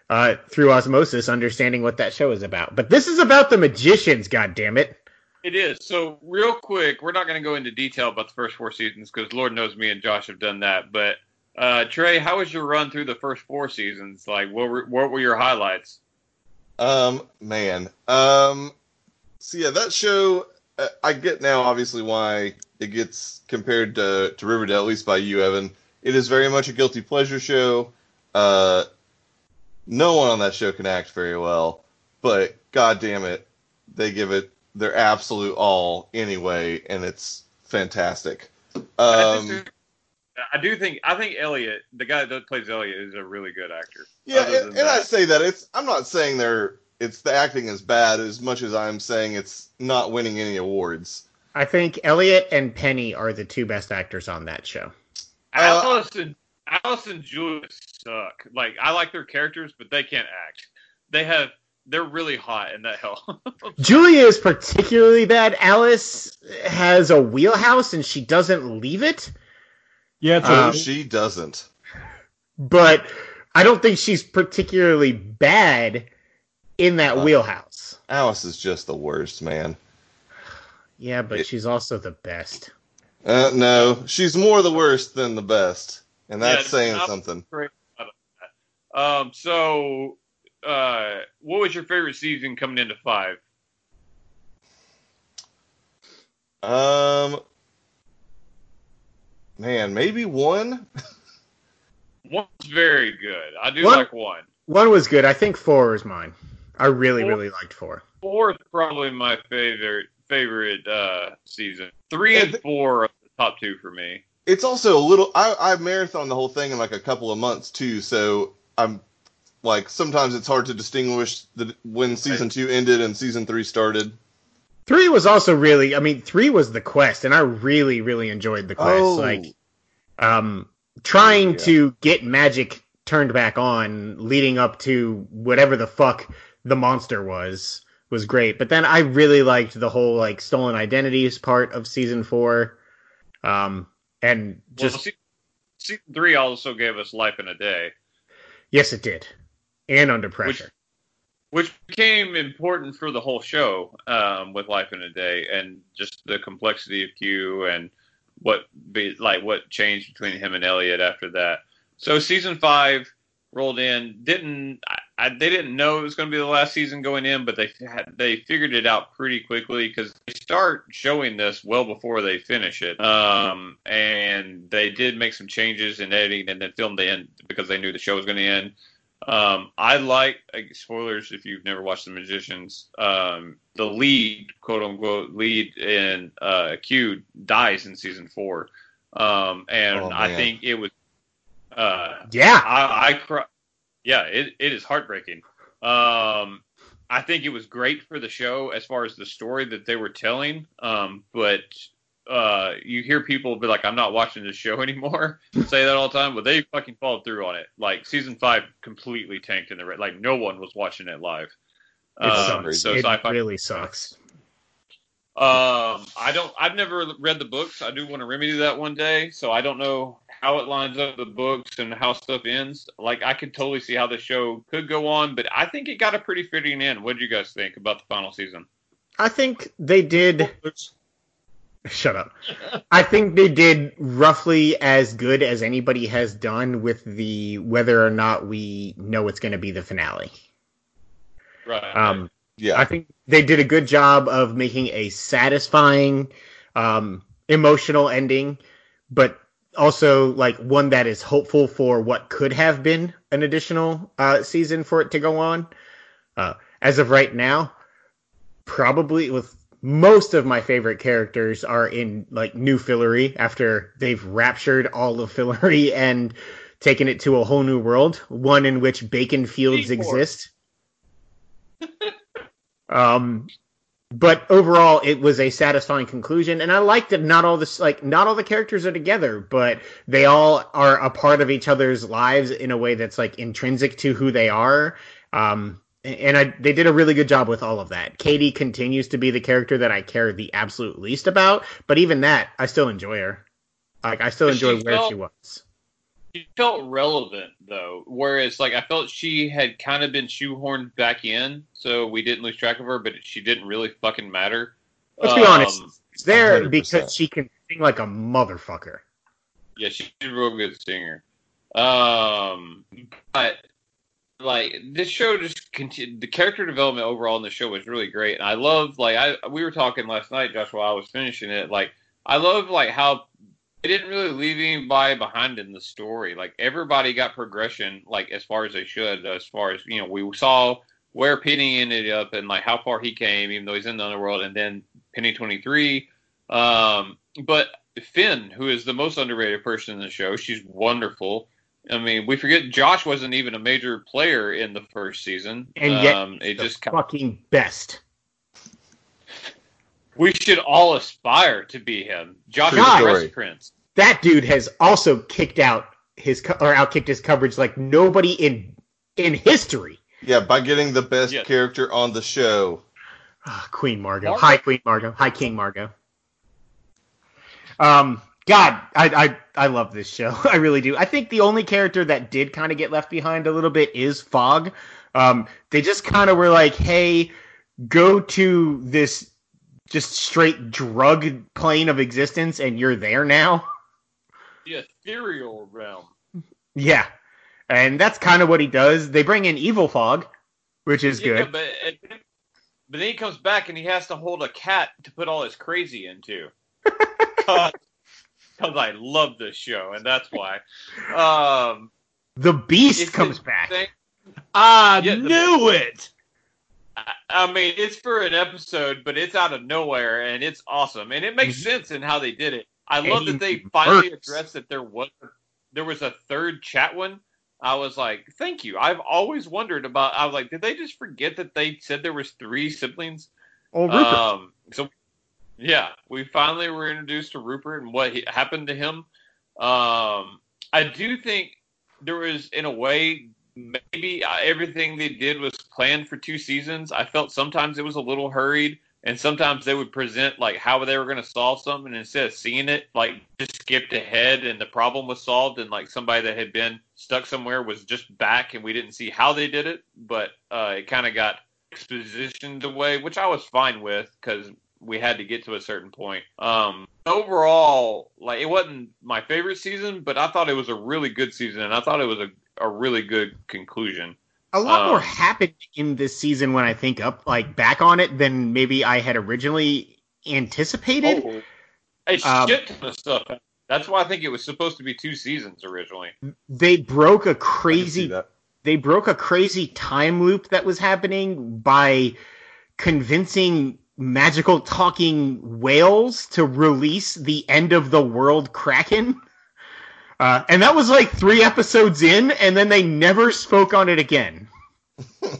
uh, through osmosis understanding what that show is about. But this is about the magicians, God damn it! It is. So, real quick, we're not going to go into detail about the first four seasons because Lord knows me and Josh have done that. But, uh, Trey, how was your run through the first four seasons? Like, what were, what were your highlights? Um, man. Um, so yeah, that show. uh, I get now, obviously, why it gets compared to to Riverdale, at least by you, Evan. It is very much a guilty pleasure show. Uh, no one on that show can act very well, but god damn it, they give it their absolute all anyway, and it's fantastic. I, Um, I do think I think Elliot, the guy that plays Elliot, is a really good actor. Yeah, and, and I say that it's. I'm not saying they're. It's the acting is bad as much as I'm saying it's not winning any awards. I think Elliot and Penny are the two best actors on that show. Uh, Alice and Alice Julius suck. Like, I like their characters, but they can't act. They have. They're really hot in that hell. Julia is particularly bad. Alice has a wheelhouse and she doesn't leave it. Yeah, it's Um, a, she doesn't. But I don't think she's particularly bad in that Uh, wheelhouse. Alice is just the worst, man. Yeah, but it- she's also the best. Uh, no, she's more the worst than the best, and that's Yeah, saying I'm- something. Um, so, uh, what was your favorite season coming into five? Um, man, maybe one. One's very good. I do One- like one. One was good. I think four was mine. I really, Four? really liked four. Four is probably my favorite favorite uh, season. Three Yeah, and th- four are the top two for me. It's also a little. I I marathon the whole thing in like a couple of months too, so I'm like sometimes it's hard to distinguish the when season two ended and season three started. Three was also really. I mean, three was the quest, and I really, really enjoyed the quest. Oh. Like, um, trying Yeah. to get magic turned back on, leading up to whatever the fuck the monster was, was great. But then I really liked the whole like stolen identities part of season four, um, and Well, just se- season three also gave us Life in a Day, yes, it did, and under pressure. which became important for the whole show um, with Life in a Day and just the complexity of Q and what be like what changed between him and Elliot after that. So season five rolled in. Didn't I, they didn't know it was going to be the last season going in, but they had, they figured it out pretty quickly because they start showing this well before they finish it. Um, and they did make some changes in editing and then filmed the end because they knew the show was going to end. Um, I like spoilers if you've never watched The Magicians. Um, the lead, quote unquote, lead in uh, Q dies in season four, um, and Oh, I think it was. Uh, Yeah, I, I cry. Yeah, it, it is heartbreaking. Um, I think it was great for the show as far as the story that they were telling. Um, but uh, you hear people be like, "I'm not watching this show anymore," say that all the time. But they fucking followed through on it. Like season five completely tanked in the red. Like no one was watching it live. it Um, sucks. so it sci-fi really sucks. um, I don't. I've never read the books. I do want to remedy that one day. So I don't know how it lines up the books and how stuff ends. Like I could totally see how the show could go on, but I think it got a pretty fitting end. What do you guys think about the final season? I think they did. Shut up. I think they did roughly as good as anybody has done with the whether or not we know it's going to be the finale. Right. Um, Yeah, I think they did a good job of making a satisfying, um, emotional ending, but also like one that is hopeful for what could have been an additional uh, season for it to go on. Uh, as of right now, probably with most of my favorite characters are in like new Fillory after they've raptured all of Fillory and taken it to a whole new world, one in which bacon fields exist. um, but overall, it was a satisfying conclusion, and I like that not all this like not all the characters are together, but they all are a part of each other's lives in a way that's like intrinsic to who they are. Um, and I, they did a really good job with all of that. Kady continues to be the character that I care the absolute least about, but even that, I still enjoy her. Like I still enjoy she where felt- she was. She felt relevant though, whereas like I felt she had kind of been shoehorned back in, so we didn't lose track of her, but she didn't really fucking matter. Let's be Um, honest, it's there 100%. because she can sing like a motherfucker. Yeah, she's a real good singer. Um, but like this show just continued. The character development overall in the show was really great, and I love like I we were talking last night, Josh, while I was finishing it. Like I love like how they didn't really leave anybody behind in the story. Like everybody got progression, like as far as they should. As far as you know, we saw where Penny ended up and like how far he came, even though he's in the underworld, and then Penny twenty three. Um, but Fen, who is the most underrated person in the show, she's wonderful. I mean, we forget Josh wasn't even a major player in the first season, And yet, um, it just fucking best. We should all aspire to be him. Josh True is the story. Rest Prince. That dude has also kicked out his co- or outkicked his coverage like nobody in in history. yeah, by getting the best Yes. character on the show. Ah, Queen Margo. Margo? Hi, Queen Margo. Hi, King Margo. Um, God, I, I I love this show. I really do. I think the only character that did kind of get left behind a little bit is Fogg. Um, they just kind of were like, hey, go to this just straight drug plane of existence, and you're there now. The ethereal realm. Yeah, and that's kind of what he does. They bring in Evil Fogg, which is Yeah, good. but but then he comes back and he has to hold a cat to put all his crazy into. Because I love this show, and that's why. Um, The Beast comes back. thing- I Yeah, the- knew it. I- mean, it's for an episode, but it's out of nowhere, and it's awesome, and it makes Mhm. sense in how they did it. I And love that they finally works. addressed that there was there was a third Chatwin. I was like, thank you. I've always wondered about. I was like, did they just forget that they said there was three siblings? Oh, Rupert. Um, so yeah, we finally were introduced to Rupert and what he, happened to him. Um, I do think there was, in a way, maybe uh, everything they did was planned for two seasons. I felt sometimes it was a little hurried, and sometimes they would present like how they were going to solve something, and instead of seeing it, like just skipped ahead, and the problem was solved, and like somebody that had been stuck somewhere was just back, and we didn't see how they did it, but uh, it kind of got expositioned away, which I was fine with because we had to get to a certain point. Um, overall, like it wasn't my favorite season, but I thought it was a really good season, and I thought it was a, a really good conclusion. a lot more um, happened in this season when I think up like back on it than maybe I had originally anticipated. Oh, a Um, shit ton of stuff. That's why I think it was supposed to be two seasons originally. They broke a crazy they broke a crazy time loop that was happening by convincing magical talking whales to release the end of the world kraken. Uh, and that was like three episodes in, and then they never spoke on it again.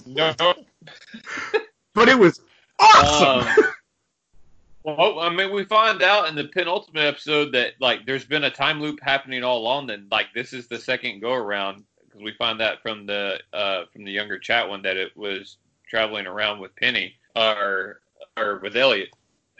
No, But it was awesome. Um, well, I mean, we find out in the penultimate episode that like there's been a time loop happening all along. Then like this is the second go around because we find that from the uh, from the younger Chatwin that it was traveling around with Penny or or with Elliot.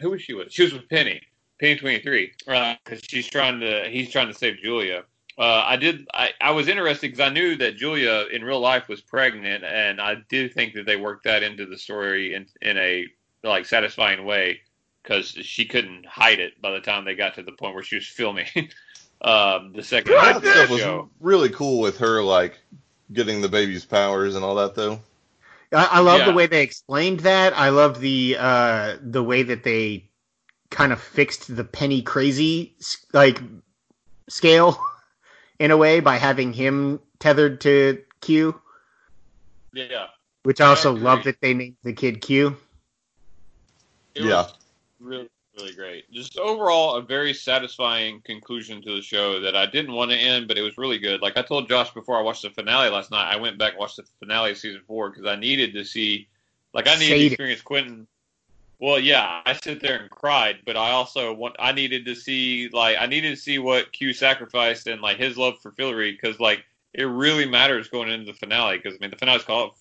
Who was she with? She was with Penny. Penny twenty three. Because she's trying to he's trying to save Julia. Uh, I did. I, I was interested because I knew that Julia in real life was pregnant, and I do think that they worked that into the story in in a like satisfying way because she couldn't hide it by the time they got to the point where she was filming um, the second That half of the stuff was really cool with her, like getting the baby's powers and all that, though. I, I love Yeah. the way they explained that. I love the uh, the way that they kind of fixed the penny crazy like scale in a way by having him tethered to Q. Yeah, Which I also agree. love that they named the kid Q. it Yeah. really really great. Just overall, a very satisfying conclusion to the show that I didn't want to end, but it was really good. Like I told Josh before I watched the finale last night, I went back and watched the finale of season four because I needed to see, like I needed Shade to experience Quentin. Well, yeah, I sit there and cried, but I also want I needed to see like I needed to see what Q sacrificed and like his love for Fillory because like it really matters going into the finale because I mean the finale's called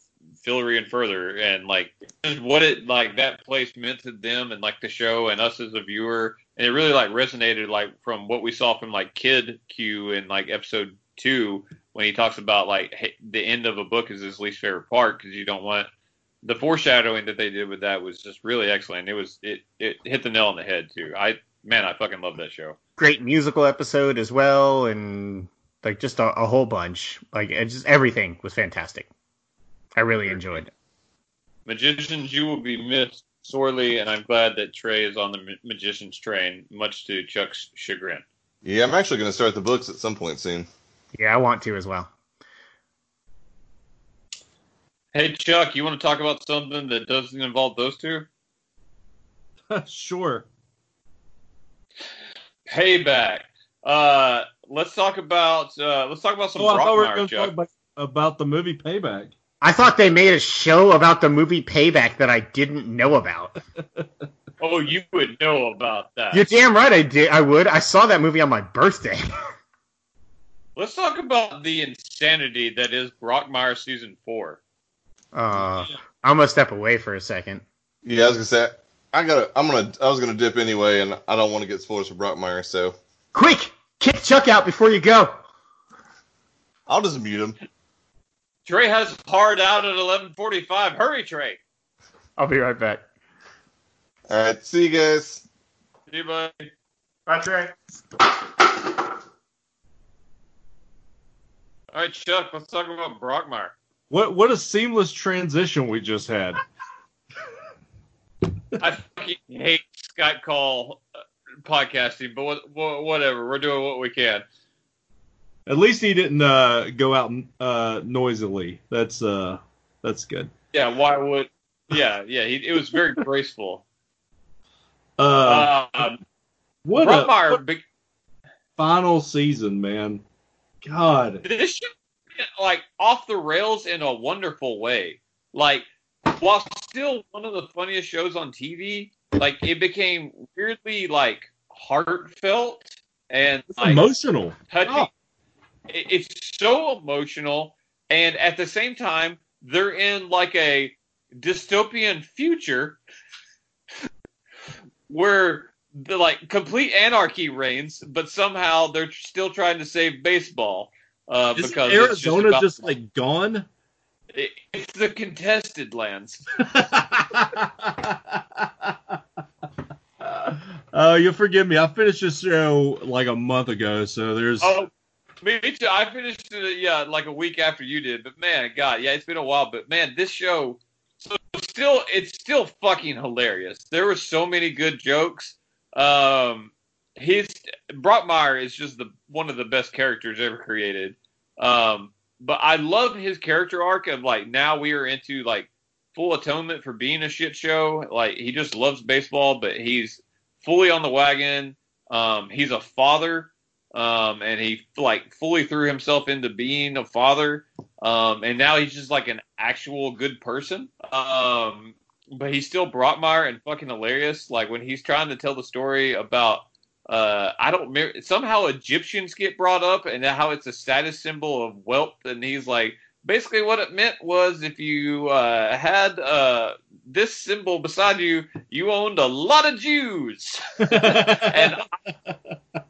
Fillory and Further and like just what it like that place meant to them and like the show and us as a viewer and it really like resonated like from what we saw from like Kid Q in like episode two when he talks about like the end of a book is his least favorite part because you don't want the foreshadowing that they did with that was just really excellent. It was it it hit the nail on the head too. I man, I fucking love that show. Great musical episode as well, and like just a, a whole bunch. Like it just everything was fantastic. I really enjoyed it. Magicians, you will be missed sorely, and I'm glad that Trey is on the ma- magician's train, much to Chuck's chagrin. Yeah, I'm actually going to start the books at some point soon. Yeah, I want to as well. Hey Chuck, you want to talk about something that doesn't involve those two? sure. Payback. Uh, let's talk about uh, let's talk about some Oh, I thought we were Brockmire, going to talk about, about the movie Payback. I thought they made a show about the movie Payback that I didn't know about. Oh, you would know about that. You're damn right I did. I would. I saw that movie on my birthday. Let's talk about the insanity that is Brockmire season four. Uh, I'm gonna step away for a second. Yeah, I was going to say, I got to I'm going to, I was going to dip anyway, and I don't want to get spoilers for Brockmire, so Quick, kick Chuck out before you go. I'll just mute him. Trey has hard out at 11:45. Hurry, Trey. I'll be right back. All right, see you guys. See you, buddy. Bye, Trey. All right, Chuck. Let's talk about Brockmire. What what a seamless transition we just had. I fucking hate Scott call uh, podcasting, but what, what, whatever. We're doing what we can. At least he didn't uh, go out uh, noisily. That's uh, that's good. Yeah. Why would? Yeah. Yeah. He, it was very graceful. Uh, Um, what a Brockmire. what be- final season, man. God. this shit like off the rails in a wonderful way. Like while still one of the funniest shows on TV, like it became weirdly like heartfelt and like emotional. touching. Oh. It- It's so emotional, and at the same time, they're in like a dystopian future where the like complete anarchy reigns, but somehow they're still trying to save baseball. Uh, Is because Arizona just, just, like gone? it- it's the contested lands. Oh, you'll forgive me. I finished this show like a month ago, so there's Oh, me too. I finished it, yeah, like a week after you did. But man, God, yeah, it's been a while. But man, this show, so still, it's still fucking hilarious. There were so many good jokes. Um, his Brockmire is just the one of the best characters ever created. Um, but I love his character arc of like now we are into like full atonement for being a shit show. Like he just loves baseball, but he's fully on the wagon. Um, he's a father um, and he like fully threw himself into being a father, um, and now he's just like an actual good person. Um, but he's still Brockmire and fucking hilarious. Like when he's trying to tell the story about, uh, I don't somehow Egyptians get brought up and how it's a status symbol of wealth, and he's like. Basically, what it meant was if you uh, had uh, this symbol beside you, you owned a lot of Jews. and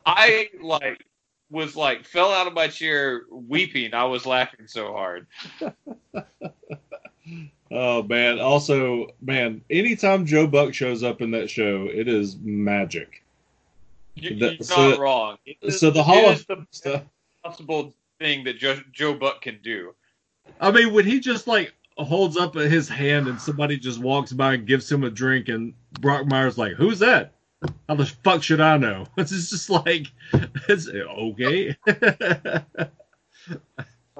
I like was like fell out of my chair weeping. I was laughing so hard. oh man. Also, man, anytime Joe Buck shows up in that show, it is magic. You, That- you're so- not wrong. It is- so the it Hall of the stuff. possible thing that Joe, Joe Buck can do. I mean, when he just like holds up his hand and somebody just walks by and gives him a drink, and Brockmire's like, "Who's that? How the fuck should I know?" It's just like, it's okay.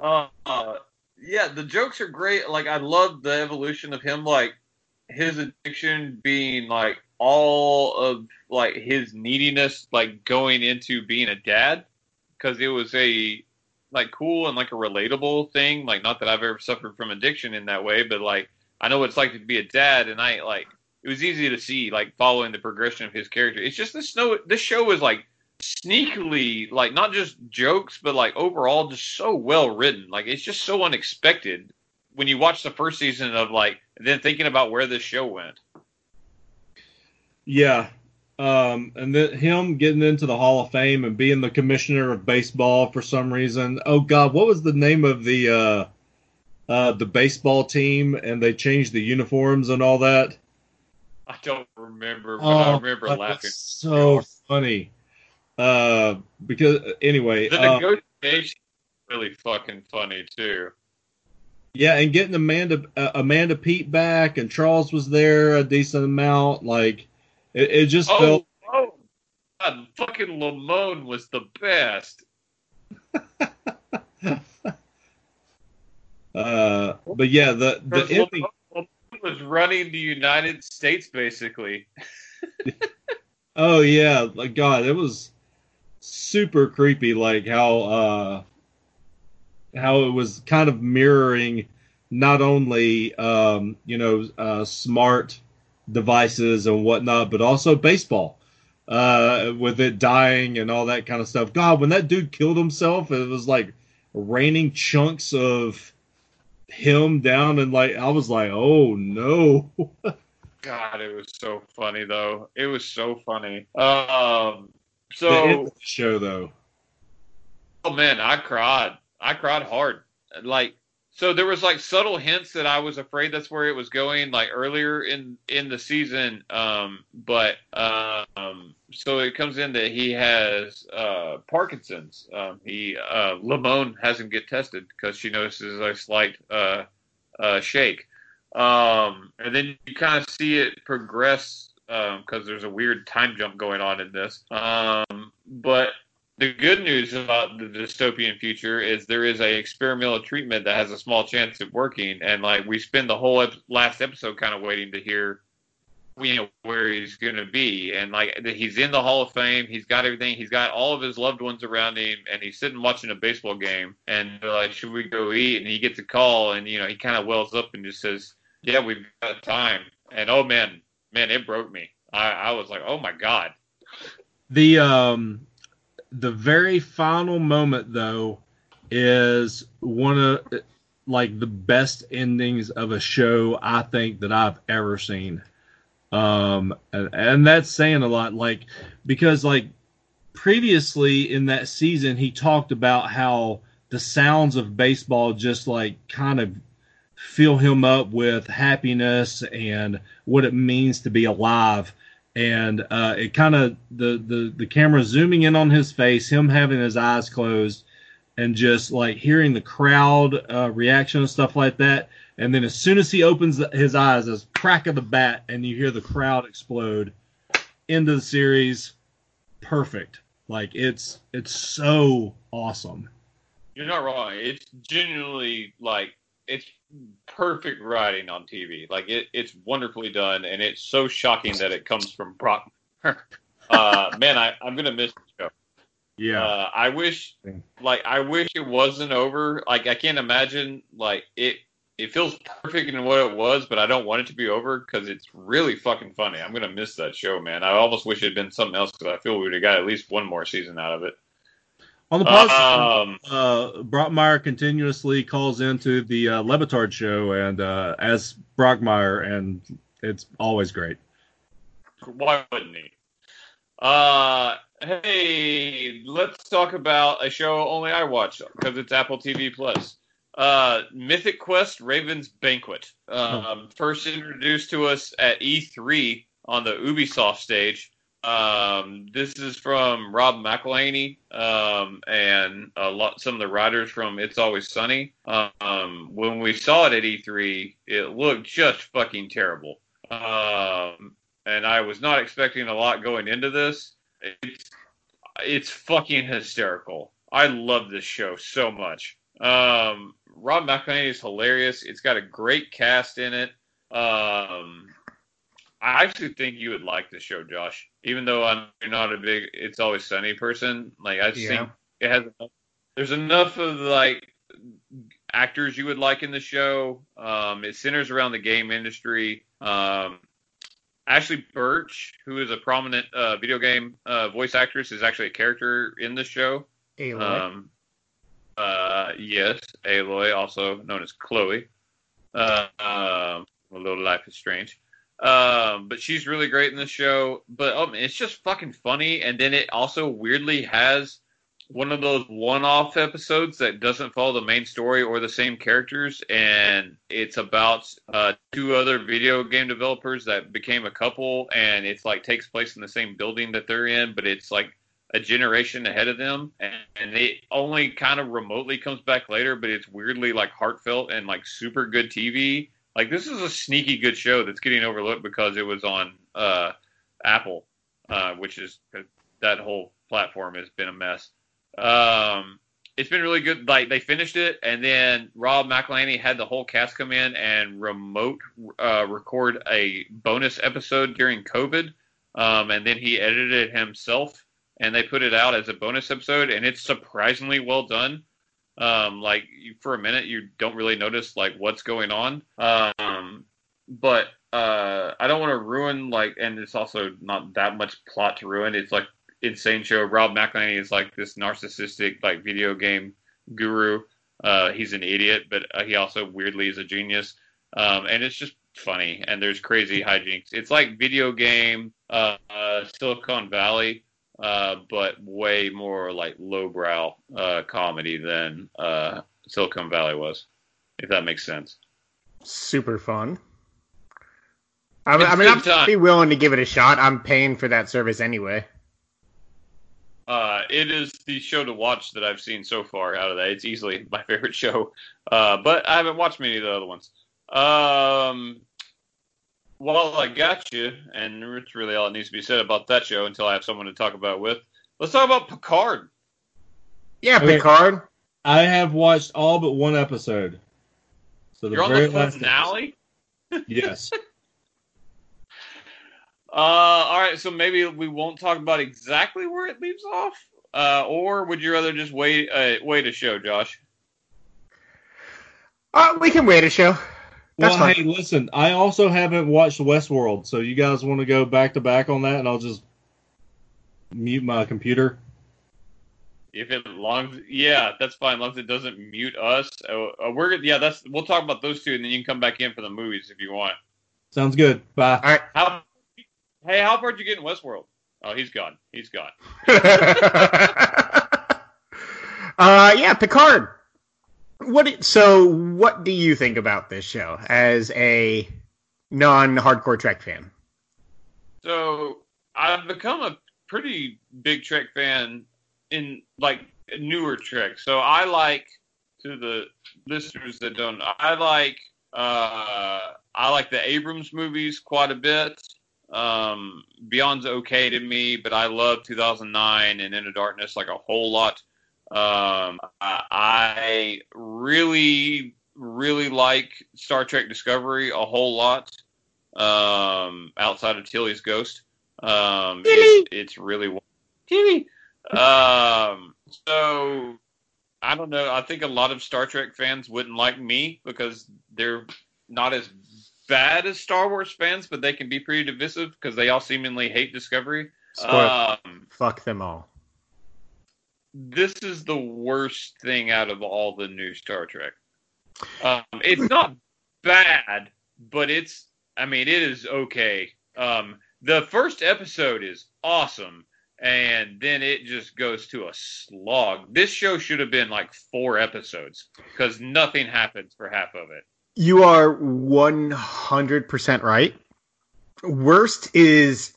Uh, uh, yeah, the jokes are great. Like I love the evolution of him, like his addiction being like all of like his neediness, like going into being a dad, because it was a like cool and like a relatable thing. Like not that I've ever suffered from addiction in that way, but like I know what it's like to be a dad, and I like it was easy to see like following the progression of his character. It's just this snow. This show is like sneakily like not just jokes but like overall just so well written like it's just so unexpected when you watch the first season of like then thinking about where this show went yeah. Um, and then him getting into the Hall of Fame and being the commissioner of baseball for some reason. Oh God, what was the name of the uh, uh, the baseball team? And they changed the uniforms and all that. i don't remember but i remember laughing so funny. Uh, because anyway, the uh, negotiation really fucking funny too yeah, and getting Amanda uh, Amanda Peet back and Charles was there a decent amount. Like it, it just oh, felt oh God, fucking lamone was the best uh, but yeah, the the ending. Lamone was running the united states basically Oh yeah, like God, it was super creepy. Like how uh, how it was kind of mirroring not only um, you know uh, smart devices and whatnot, but also baseball uh, with it dying and all that kind of stuff. God, when that dude killed himself, it was like raining chunks of him down, and like I was like, oh no. God, it was so funny though. It was so funny. Um, So show though. Oh man, I cried. I cried hard. Like so there was like subtle hints that I was afraid that's where it was going like earlier in in the season um but um so it comes in that he has uh Parkinson's. Um he uh Lamone has him get tested cuz she notices a slight uh uh shake. Um and then you kind of see it progress um cuz there's a weird time jump going on in this. Um but the good news about the dystopian future is there is a experimental treatment that has a small chance of working, and like we spend the whole ep- last episode kind of waiting to hear, you know, where he's going to be, and like he's in the Hall of Fame, he's got everything, he's got all of his loved ones around him, and he's sitting watching a baseball game, and they're like, should we go eat? And he gets a call, and you know, he kind of wells up and just says, yeah, we've got time, and oh man, man, it broke me. I, I was like, oh my god. The um the very final moment though is one of like the best endings of a show I think that I've ever seen. Um and, and that's saying a lot like because like previously in that season he talked about how the sounds of baseball just like kind of fill him up with happiness and what it means to be alive and uh, it kind of the, the the camera zooming in on his face, him having his eyes closed, and just like hearing the crowd uh, reaction and stuff like that. And then as soon as he opens the, his eyes, there's crack of the bat, and you hear the crowd explode. Into the series, perfect. Like it's it's so awesome. You're not wrong. It's genuinely like it's perfect writing on TV. Like it, it's wonderfully done, and it's so shocking that it comes from Brock. uh, man, I, I'm gonna miss the show. Yeah, Uh, I wish, like, I wish it wasn't over. Like, I can't imagine, like, it. It feels perfect in what it was, but I don't want it to be over because it's really fucking funny. I'm gonna miss that show, man. I almost wish it had been something else because I feel we would have got at least one more season out of it. On the positive, Um, uh, Brockmire continuously calls into the uh, Le Batard show and uh, as Brockmire, and it's always great. Why wouldn't he? Uh, hey, let's talk about a show only I watch because it's Apple TV Plus. Uh, Mythic Quest: Raven's Banquet. Um, First introduced to us at E3 on the Ubisoft stage. Um, this is from Rob McElhenney um, and lot some of the writers from It's Always Sunny. Um, when we saw it at E3, it looked just fucking terrible. Um, and I was not expecting a lot going into this. It's it's fucking hysterical. I love this show so much. Um, Rob McElhenney is hilarious. It's got a great cast in it. Um, I actually think you would like the show, Josh. Even though I'm not a big "It's Always Sunny" person, like I just Yeah. think it has. Enough, there's enough of like actors you would like in the show. Um, it centers around the game industry. Um, Ashly Burch, who is a prominent uh, video game uh, voice actress, is actually a character in the show. Aloy. Um, uh, yes, Aloy, also known as Chloe. Uh, um, a little Life is Strange. Um, but she's really great in the show. But um, it's just fucking funny, and then it also weirdly has one of those one-off episodes that doesn't follow the main story or the same characters, and it's about uh, two other video game developers that became a couple, and it's like takes place in the same building that they're in, but it's like a generation ahead of them, and, and it only kind of remotely comes back later, but it's weirdly like heartfelt and like super good TV. Like this is a sneaky good show that's getting overlooked because it was on uh, Apple, uh, which is that whole platform has been a mess. Um, it's been really good. Like they finished it, and then Rob McElhenney had the whole cast come in and remote uh, record a bonus episode during COVID, um, and then he edited it himself, and they put it out as a bonus episode, and it's surprisingly well done. Um, like you, for a minute, you don't really notice like what's going on. Um, but uh, I don't want to ruin like, and it's also not that much plot to ruin. It's like insane show. Rob McElhenney is like this narcissistic like video game guru. Uh, he's an idiot, but uh, he also weirdly is a genius. Um, and it's just funny. And there's crazy hijinks. It's like video game uh, Silicon Valley. Uh, but way more like lowbrow uh, comedy than uh, Silicon Valley was, if that makes sense. Super fun. I, I mean, I'd time. be willing to give it a shot. I'm paying for that service anyway. Uh, it is the show to watch that I've seen so far out of that. It's easily my favorite show, uh, but I haven't watched many of the other ones. Um, while I got you, and it's really all that needs to be said about that show until I have someone to talk about with. Let's talk about Picard. Yeah, Okay. Picard. I have watched all but one episode. So the You're on very the last finale. Yes. Uh, all right, so maybe we won't talk about exactly where it leaves off, uh, or would you rather just wait uh, wait a show, Josh? Uh, we can wait a show. That's well, fine. hey, listen, I also haven't watched Westworld, so you guys want to go back to back on that, and I'll just mute my computer. If it long, yeah, that's fine. As long as it doesn't mute us, uh, uh, we're. Yeah, that's we'll talk about those two, and then you can come back in for the movies if you want. Sounds good. Bye. All right. How? Hey, how far did you get in Westworld? Oh, he's gone. He's gone. uh, yeah, Picard. What? So, what do you think about this show as a non-hardcore Trek fan? So I've become a pretty big Trek fan in like newer Trek. So I like to the listeners that don't. I like uh, I like the Abrams movies quite a bit. Um, Beyond's okay to me, but I love 2009 and Into Darkness like a whole lot. Um, I, I really, really like Star Trek Discovery a whole lot um, outside of Tilly's Ghost. Um, Tilly. it's, it's really Tilly. Um, so I don't know. I think a lot of Star Trek fans wouldn't like me because they're not as bad as Star Wars fans, but they can be pretty divisive because they all seemingly hate Discovery. Spoiler. Um, Fuck them all. This is the worst thing out of all the new Star Trek. Um, it's not bad, but it's I mean it is okay. Um, the first episode is awesome, and then it just goes to a slog. This show should have been like four episodes because nothing happens for half of it. You are 100% right. Worst is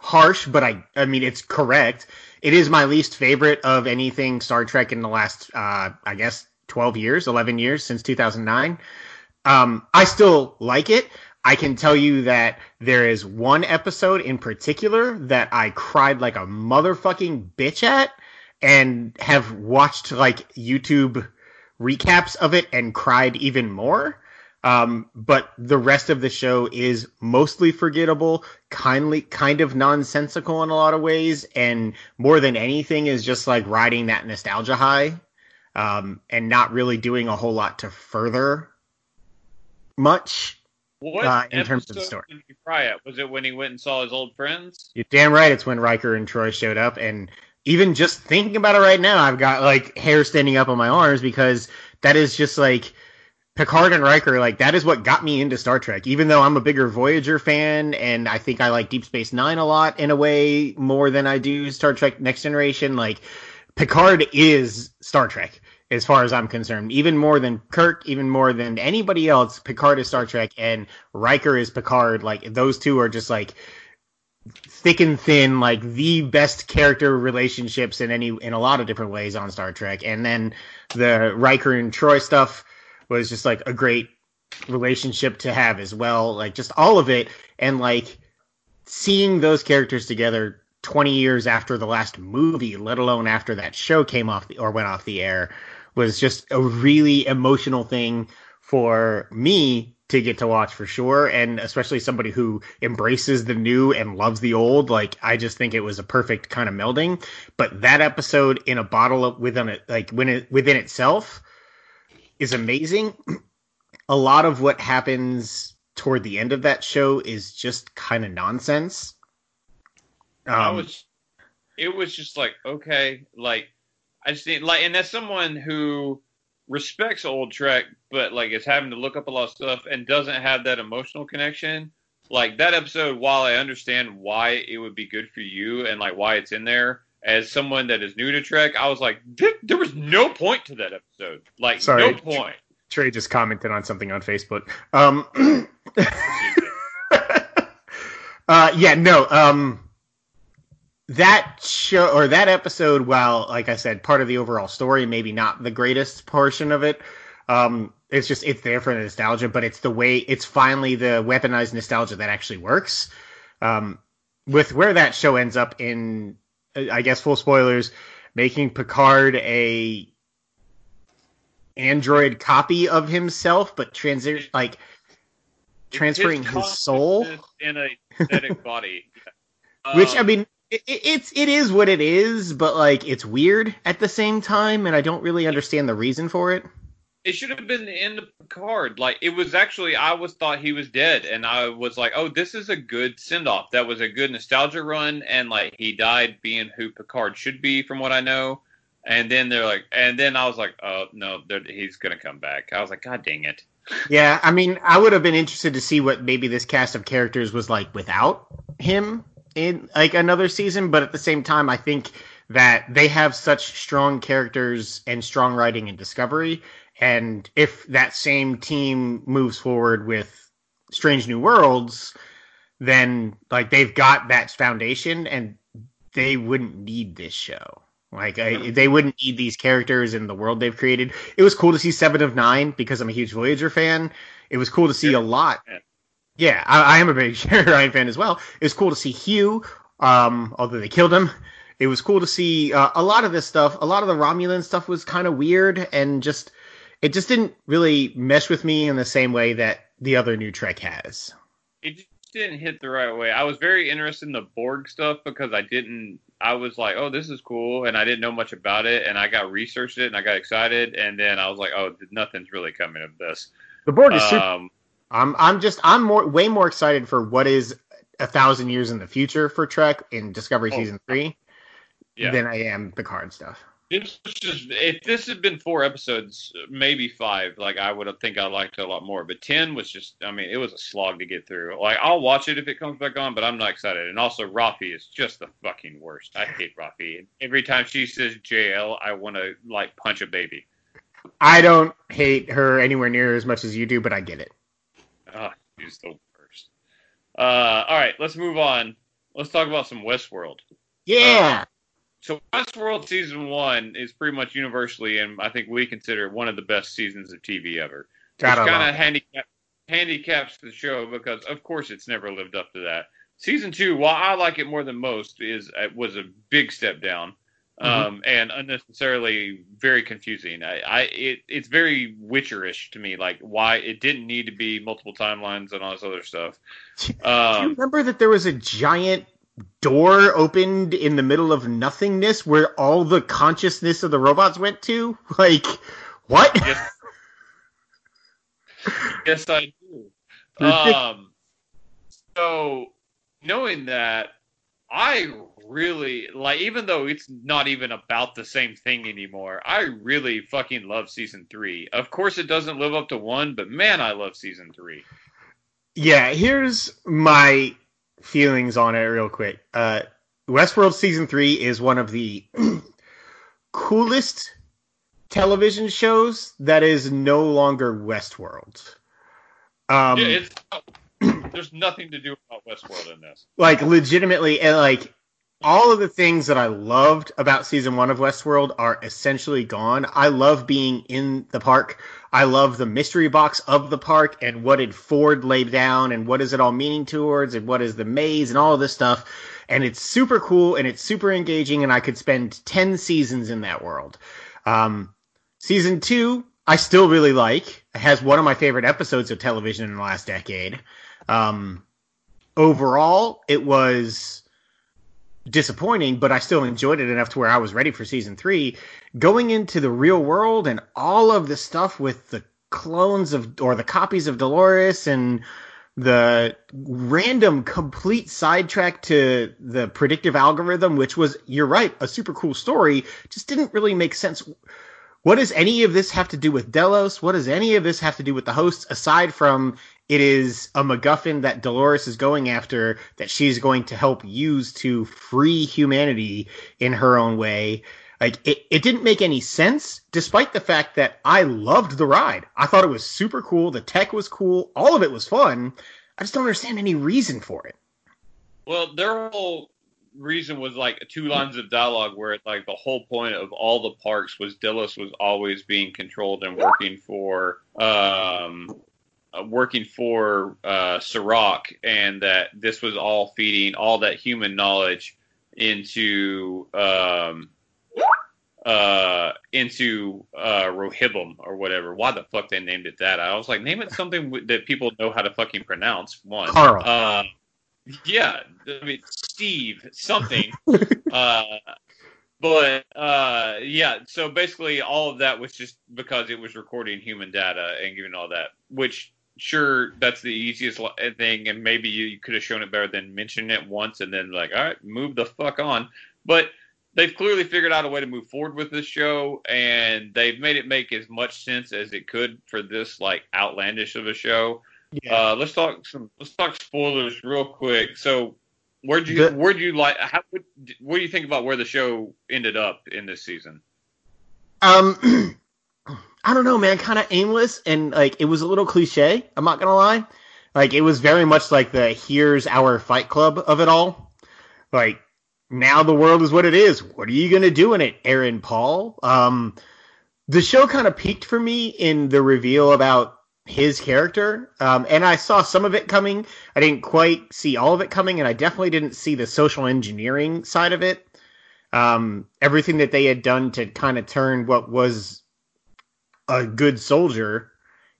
harsh, but I I mean it's correct. It is my least favorite of anything Star Trek in the last uh I guess 12 years, 11 years since 2009. Um I still like it. I can tell you that there is one episode in particular that I cried like a motherfucking bitch at and have watched like YouTube recaps of it and cried even more. Um, but the rest of the show is mostly forgettable, kindly, kind of nonsensical in a lot of ways, and more than anything is just like riding that nostalgia high, um, and not really doing a whole lot to further much. What Uh, in terms of the story. did you cry at? Was it when he went and saw his old friends? You're damn right. It's when Riker and Troi showed up, and even just thinking about it right now, I've got like hair standing up on my arms because that is just like Picard and Riker. Like that is what got me into Star Trek. Even though I'm a bigger Voyager fan, and I think I like Deep Space Nine a lot in a way more than I do Star Trek Next Generation. Like Picard is Star Trek as far as I'm concerned. Even more than Kirk, even more than anybody else, Picard is Star Trek and Riker is Picard. Like those two are just like thick and thin, like the best character relationships in any in a lot of different ways on Star Trek. And then the Riker and Troi stuff was just like a great relationship to have as well. Like just all of it and like seeing those characters together 20 years after the last movie, let alone after that show came off the, or went off the air, was just a really emotional thing for me to get to watch for sure. And especially somebody who embraces the new and loves the old. Like, I just think it was a perfect kind of melding. But that episode in a bottle of, within it, like when it, within itself is amazing. A lot of what happens toward the end of that show is just kind of nonsense. I Um, was, it was just like okay, like I just think like, and as someone who respects old Trek, but like is having to look up a lot of stuff and doesn't have that emotional connection, like that episode. While I understand why it would be good for you and like why it's in there, as someone that is new to Trek, I was like, there, was no point to that episode. Like Sorry. no point. Trey just commented on something on Facebook. Um, uh, yeah, no. Um, that show or that episode, while like I said, part of the overall story, maybe not the greatest portion of it. Um, it's just it's there for the nostalgia, but it's the way it's finally the weaponized nostalgia that actually works. Um, with where that show ends up in, I guess full spoilers, making Picard a android copy of himself, but transi- like transferring his soul, in a synthetic body. which I Um, mean, it, it's it is what it is, but like it's weird at the same time, and I don't really understand the reason for it. It should have been in the end of Picard. Like it was actually, I was thought he was dead, and I was like, oh, this is a good send off. That was a good nostalgia run, and like he died being who Picard should be, from what I know. And then they're like, and then I was like, oh no, he's gonna come back. I was like, god dang it. Yeah, I mean, I would have been interested to see what maybe this cast of characters was like without him in like another season, but at the same time, I think that they have such strong characters and strong writing in Discovery, and if that same team moves forward with Strange New Worlds, then like they've got that foundation, and they wouldn't need this show. Like I, they wouldn't need these characters in the world they've created. It was cool to see Seven of Nine because I'm a huge Voyager fan. It was cool to see a lot. Yeah. I, I am a big Ryan fan as well. It was cool to see Hugh, um, although they killed him. It was cool to see uh, a lot of this stuff. A lot of the Romulan stuff was kind of weird and just it just didn't really mesh with me in the same way that the other new Trek has. It just didn't hit the right way. I was very interested in the Borg stuff because I didn't. I was like, oh, this is cool, and I didn't know much about it, and I got researched it, and I got excited, and then I was like, oh, nothing's really coming of this. The Borg is super Um, I'm I'm just I'm more way more excited for what is a thousand years in the future for Trek in Discovery Oh, season three yeah. than I am Picard stuff. This was just if this had been four episodes, maybe five, like I would have think I liked it a lot more. But ten was just, I mean, it was a slog to get through. Like I'll watch it if it comes back on, but I'm not excited. And also, Raffi is just the fucking worst. I hate Raffi. Every time she says JL, I want to like punch a baby. I don't hate her anywhere near as much as you do, but I get it. Ah, she's the worst. Uh, all right, let's move on. Let's talk about some Westworld. Yeah. So Westworld season one is pretty much universally, and I think we consider it one of the best seasons of TV ever. Gotta which kind of handicap, handicaps the show because, of course, it's never lived up to that. Season two, while I like it more than most, is it was a big step down, um, and unnecessarily very confusing. I, I it, it's very Witcherish to me, like why it didn't need to be multiple timelines and all this other stuff. Do you Um, remember that there was a giant door opened in the middle of nothingness where all the consciousness of the robots went to? Like, what? yes, yes, I do. Um, so knowing that, I really like, even though it's not even about the same thing anymore. I really fucking love season three. Of course, it doesn't live up to one, but man, I love season three. Yeah, here's my feelings on it real quick. Uh, Westworld season three is one of the coolest television shows that is no longer Westworld. Um, yeah, it's there's nothing to do about Westworld in this. like legitimately, and like all of the things that I loved about season one of Westworld are essentially gone. I love being in the park. I love the mystery box of the park and what did Ford lay down and what is it all meaning towards and what is the maze and all of this stuff. And it's super cool and it's super engaging and I could spend 10 seasons in that world. Um, season two, I still really like. It has one of my favorite episodes of television in the last decade. Um, overall, it was disappointing, but I still enjoyed it enough to where I was ready for season three. Going into the real world and all of the stuff with the clones of or the copies of Dolores and the random complete sidetrack to the predictive algorithm, which was, you're right, a super cool story, just didn't really make sense. What does any of this have to do with Delos? What does any of this have to do with the hosts aside from it is a MacGuffin that Dolores is going after that she's going to help use to free humanity in her own way. Like it, it didn't make any sense, despite the fact that I loved the ride. I thought it was super cool. The tech was cool. All of it was fun. I just don't understand any reason for it. Well, their whole reason was like two lines of dialogue where like the whole point of all the parks was Delos was always being controlled and working for um working for uh Serac and that this was all feeding all that human knowledge into um uh into uh Rehoboam or whatever. Why the fuck they named it that? I was like, name it something that people know how to fucking pronounce. One. Carl. Uh, yeah, I mean Steve something. uh, but uh, yeah, so basically all of that was just because it was recording human data and giving all that. Which sure, that's the easiest thing, and maybe you, you could have shown it better than mentioning it once and then like, all right, move the fuck on. But they've clearly figured out a way to move forward with this show, and they've made it make as much sense as it could for this like outlandish of a show. Uh, let's talk some. Let's talk spoilers real quick. So, where'd you Good. where'd you like? How, what, what do you think about where the show ended up in this season? Um, I don't know, man. Kind of aimless and like it was a little cliche. I'm not gonna lie. Like it was very much like the here's our Fight Club of it all. Like now the world is what it is. What are you gonna do in it, Aaron Paul? Um, the show kind of peaked for me in the reveal about his character. Um, and I saw some of it coming. I didn't quite see all of it coming, and I definitely didn't see the social engineering side of it. Um, everything that they had done to kind of turn what was a good soldier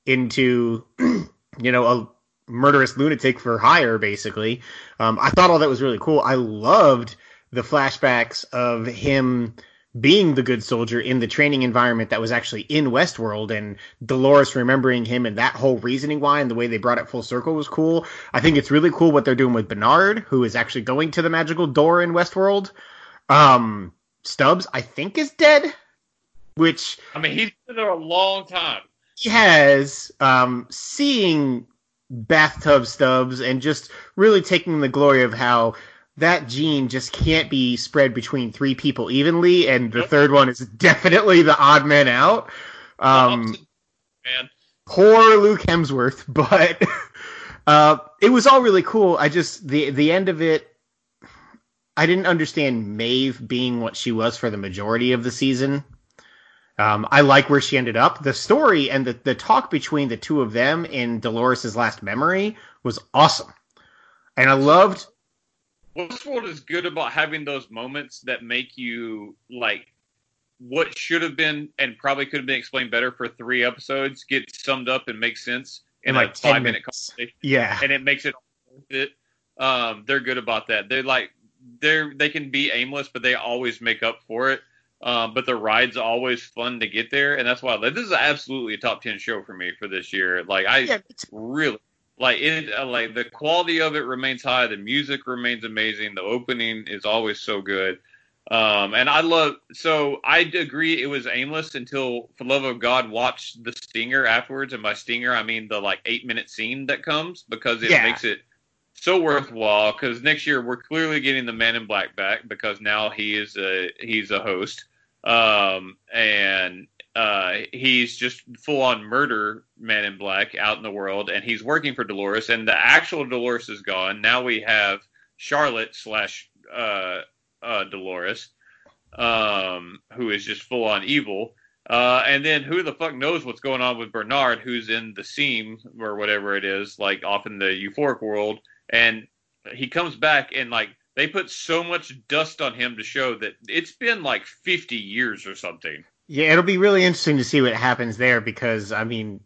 into, you know, a murderous lunatic for hire, basically. Um, I thought all that was really cool. I loved the flashbacks of him being the good soldier in the training environment that was actually in Westworld and Dolores remembering him and that whole reasoning why and the way they brought it full circle was cool. I think it's really cool what they're doing with Bernard, who is actually going to the magical door in Westworld. Um, Stubbs, I think, is dead, which I mean, he's been there a long time. he has um, seeing bathtub Stubbs and just really taking the glory of how that gene just can't be spread between three people evenly, and the third one is definitely the odd man out. Um, Man, poor Luke Hemsworth, but uh, it was all really cool. I just the the end of it, I didn't understand Maeve being what she was for the majority of the season. Um, I like where she ended up. The story and the, the talk between the two of them in Dolores' last memory was awesome. And I loved Westworld is good about having those moments that make you like what should have been and probably could have been explained better for three episodes get summed up and make sense in In, like, a 10 five minute conversation. yeah. and it makes it worth it. Um, they're good about that. They're like they're they can be aimless, but they always make up for it. Um, but the ride's always fun to get there, and that's why like, this is absolutely a top ten show for me for this year. Like I Yeah, really like it. Uh, like the quality of it remains high. The music remains amazing. The opening is always so good. Um, and I love. So I agree. It was aimless until, for love of God, watch the stinger afterwards. And by stinger, I mean the like eight minute scene that comes because it Yeah. makes it so worthwhile. Because next year we're clearly getting the Man in Black back because now he is a he's a host. Um, and uh, he's just full on murder Man in Black out in the world, and he's working for Dolores. And the actual Dolores is gone. Now we have Charlotte slash uh, uh, Dolores, um, who is just full on evil. Uh, and then who the fuck knows what's going on with Bernard, who's in the seam or whatever it is, like off in the euphoric world, and he comes back and like they put so much dust on him to show that it's been like 50 years or something. Yeah, it'll be really interesting to see what happens there because I mean,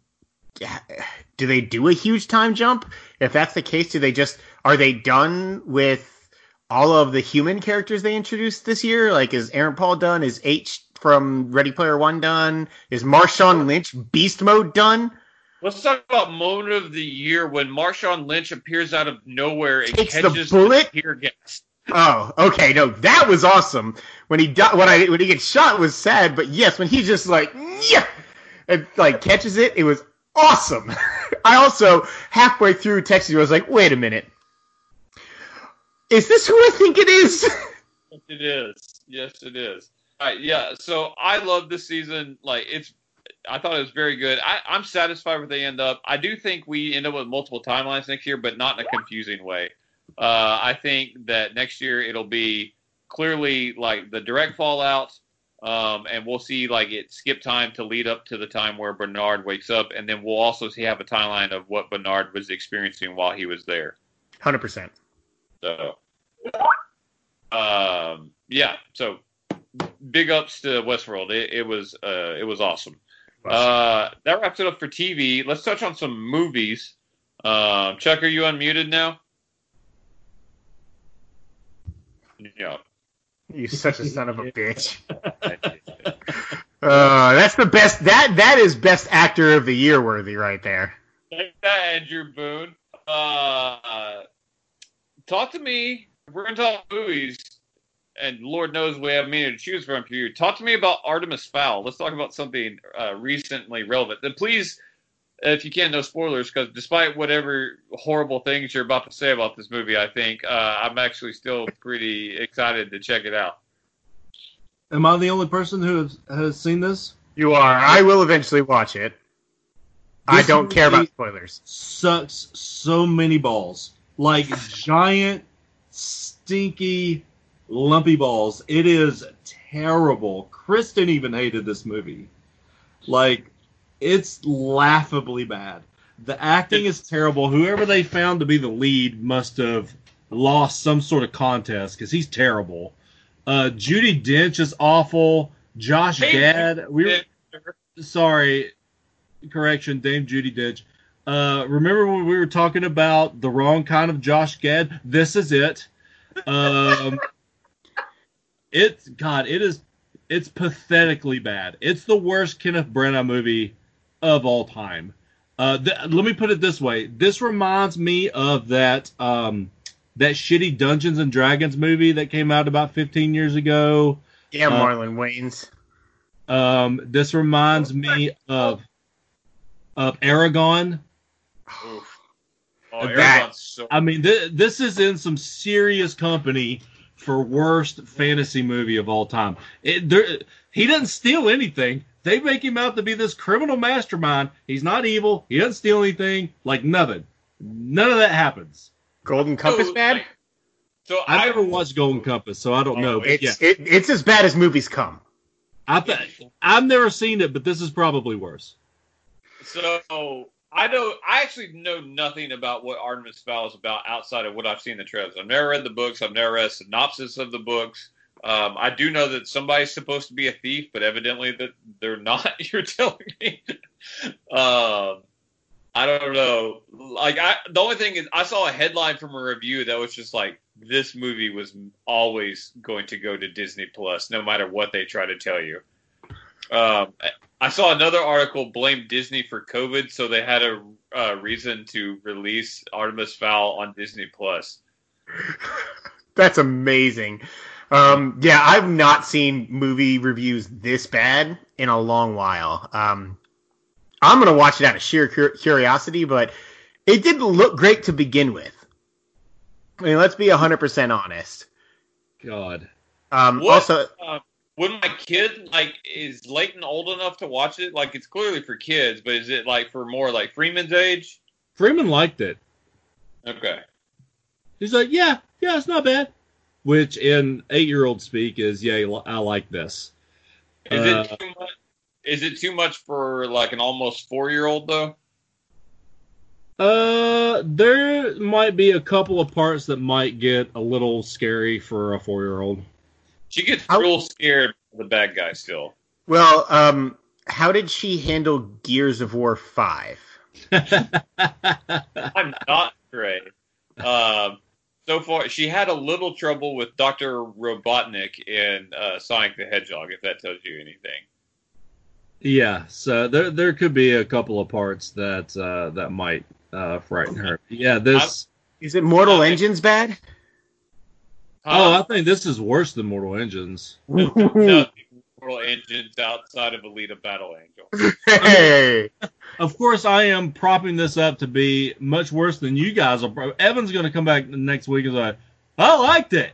do they do a huge time jump? If that's the case, do they just are they done with all of the human characters they introduced this year? Like, is Aaron Paul done? Is H from Ready Player One done? Is Marshawn Lynch Beast Mode done? Let's talk about moment of the year when Marshawn Lynch appears out of nowhere and Takes the catches bullet? tear gas. Oh, okay, no, that was awesome. When he di- when I when he gets shot was sad, but yes, when he just like yeah, and like catches it, it was awesome. I also halfway through texted you. I was like, wait a minute, is this who I think it is? it is. Yes, it is. Right, yeah. So I love this season. Like it's, I thought it was very good. I, I'm satisfied where they end up. I do think we end up with multiple timelines next year, but not in a confusing way. Uh, I think that next year it'll be clearly like the direct fallout, um, and we'll see like it skip time to lead up to the time where Bernard wakes up, and then we'll also see have a timeline of what Bernard was experiencing while he was there. Hundred percent. So, um, yeah. So, big ups to Westworld. It, it was uh, it was awesome. Uh, that wraps it up for TV. Let's touch on some movies. Um, Chuck, are you unmuted now? Yeah. You such a son of a bitch. Uh, that's the best. That that is best actor of the year worthy right there. Take that, Andrew Boone. Uh, talk to me. We're gonna talk movies, and Lord knows we have many to choose from for you. Talk to me about Artemis Fowl. Let's talk about something uh, recently relevant. Then please, if you can, no spoilers, because despite whatever horrible things you're about to say about this movie, I think uh, I'm actually still pretty excited to check it out. Am I the only person who has, has seen this? You are. I will eventually watch it. I don't care about spoilers. Sucks so many balls. Like giant, stinky, lumpy balls. It is terrible. Kristen even hated this movie. Like, it's laughably bad. The acting is terrible. Whoever they found to be the lead must have lost some sort of contest because he's terrible. Uh, Judi Dench is awful. Josh Hey, Gad, we were, sorry, correction, Dame Judi Dench. Uh, remember when we were talking about the wrong kind of Josh Gad? This is it. Um, it's God, it is, it's pathetically bad. It's the worst Kenneth Branagh movie of all time. Uh, th- let me put it this way: this reminds me of that um, that shitty Dungeons and Dragons movie that came out about 15 years ago. Yeah, Uh, Marlon Wayans. Um, this reminds me of of Eragon. Oof. Oh, That- so I mean, th- this is in some serious company for worst fantasy movie of all time. It, there, he doesn't steal anything. They make him out to be this criminal mastermind. He's not evil. He doesn't steal anything. Like nothing. None of that happens. Golden Compass So, bad? like, So I I never watched Golden Compass, so I don't know. But yeah, It's it, it's as bad as movies come. I th- I've never seen it, but this is probably worse. So I know I actually know nothing about what Artemis Fowl is about outside of what I've seen in the trailers. I've never read the books. I've never read a synopsis of the books. Um, I do know that somebody's supposed to be a thief, but evidently that they're not. You're telling me. um, I don't know. Like I, the only thing is, I saw a headline from a review that was just like, "This movie was always going to go to Disney Plus, no matter what they try to tell you." Um, I saw another article blame Disney for COVID, so they had a uh, reason to release Artemis Fowl on Disney Plus. That's amazing. Um, yeah, I've not seen movie reviews this bad in a long while. Um, I'm gonna watch it out of sheer curiosity, but it didn't look great to begin with. I mean, let's be 100% honest. God. Um, What? also, Uh, would my kid like is Leighton old enough to watch it? Like it's clearly for kids, but is it like for more like Freeman's age? Freeman liked it. Okay. He's like, yeah, yeah, it's not bad. Which in eight year old speak is, yeah, I like this. Is Uh, it too much? Is it too much for like an almost four year old though? Uh, there might be a couple of parts that might get a little scary for a four year old. She gets How- real scared of the bad guy still. well, um, how did she handle Gears of War 5? I'm not great. Um, so far, she had a little trouble with Doctor Robotnik in uh, Sonic the Hedgehog. If that tells you anything. yeah, so there there could be a couple of parts that uh, that might uh, frighten her. Yeah, this. Is it Mortal Okay. Engines bad? Oh, I think this is worse than Mortal Engines. no, immortal engines outside of Alita Battle Angel. Hey, Of course, I am propping this up to be much worse than you guys are. pro- Evan's going to come back next week and say, "I liked it,"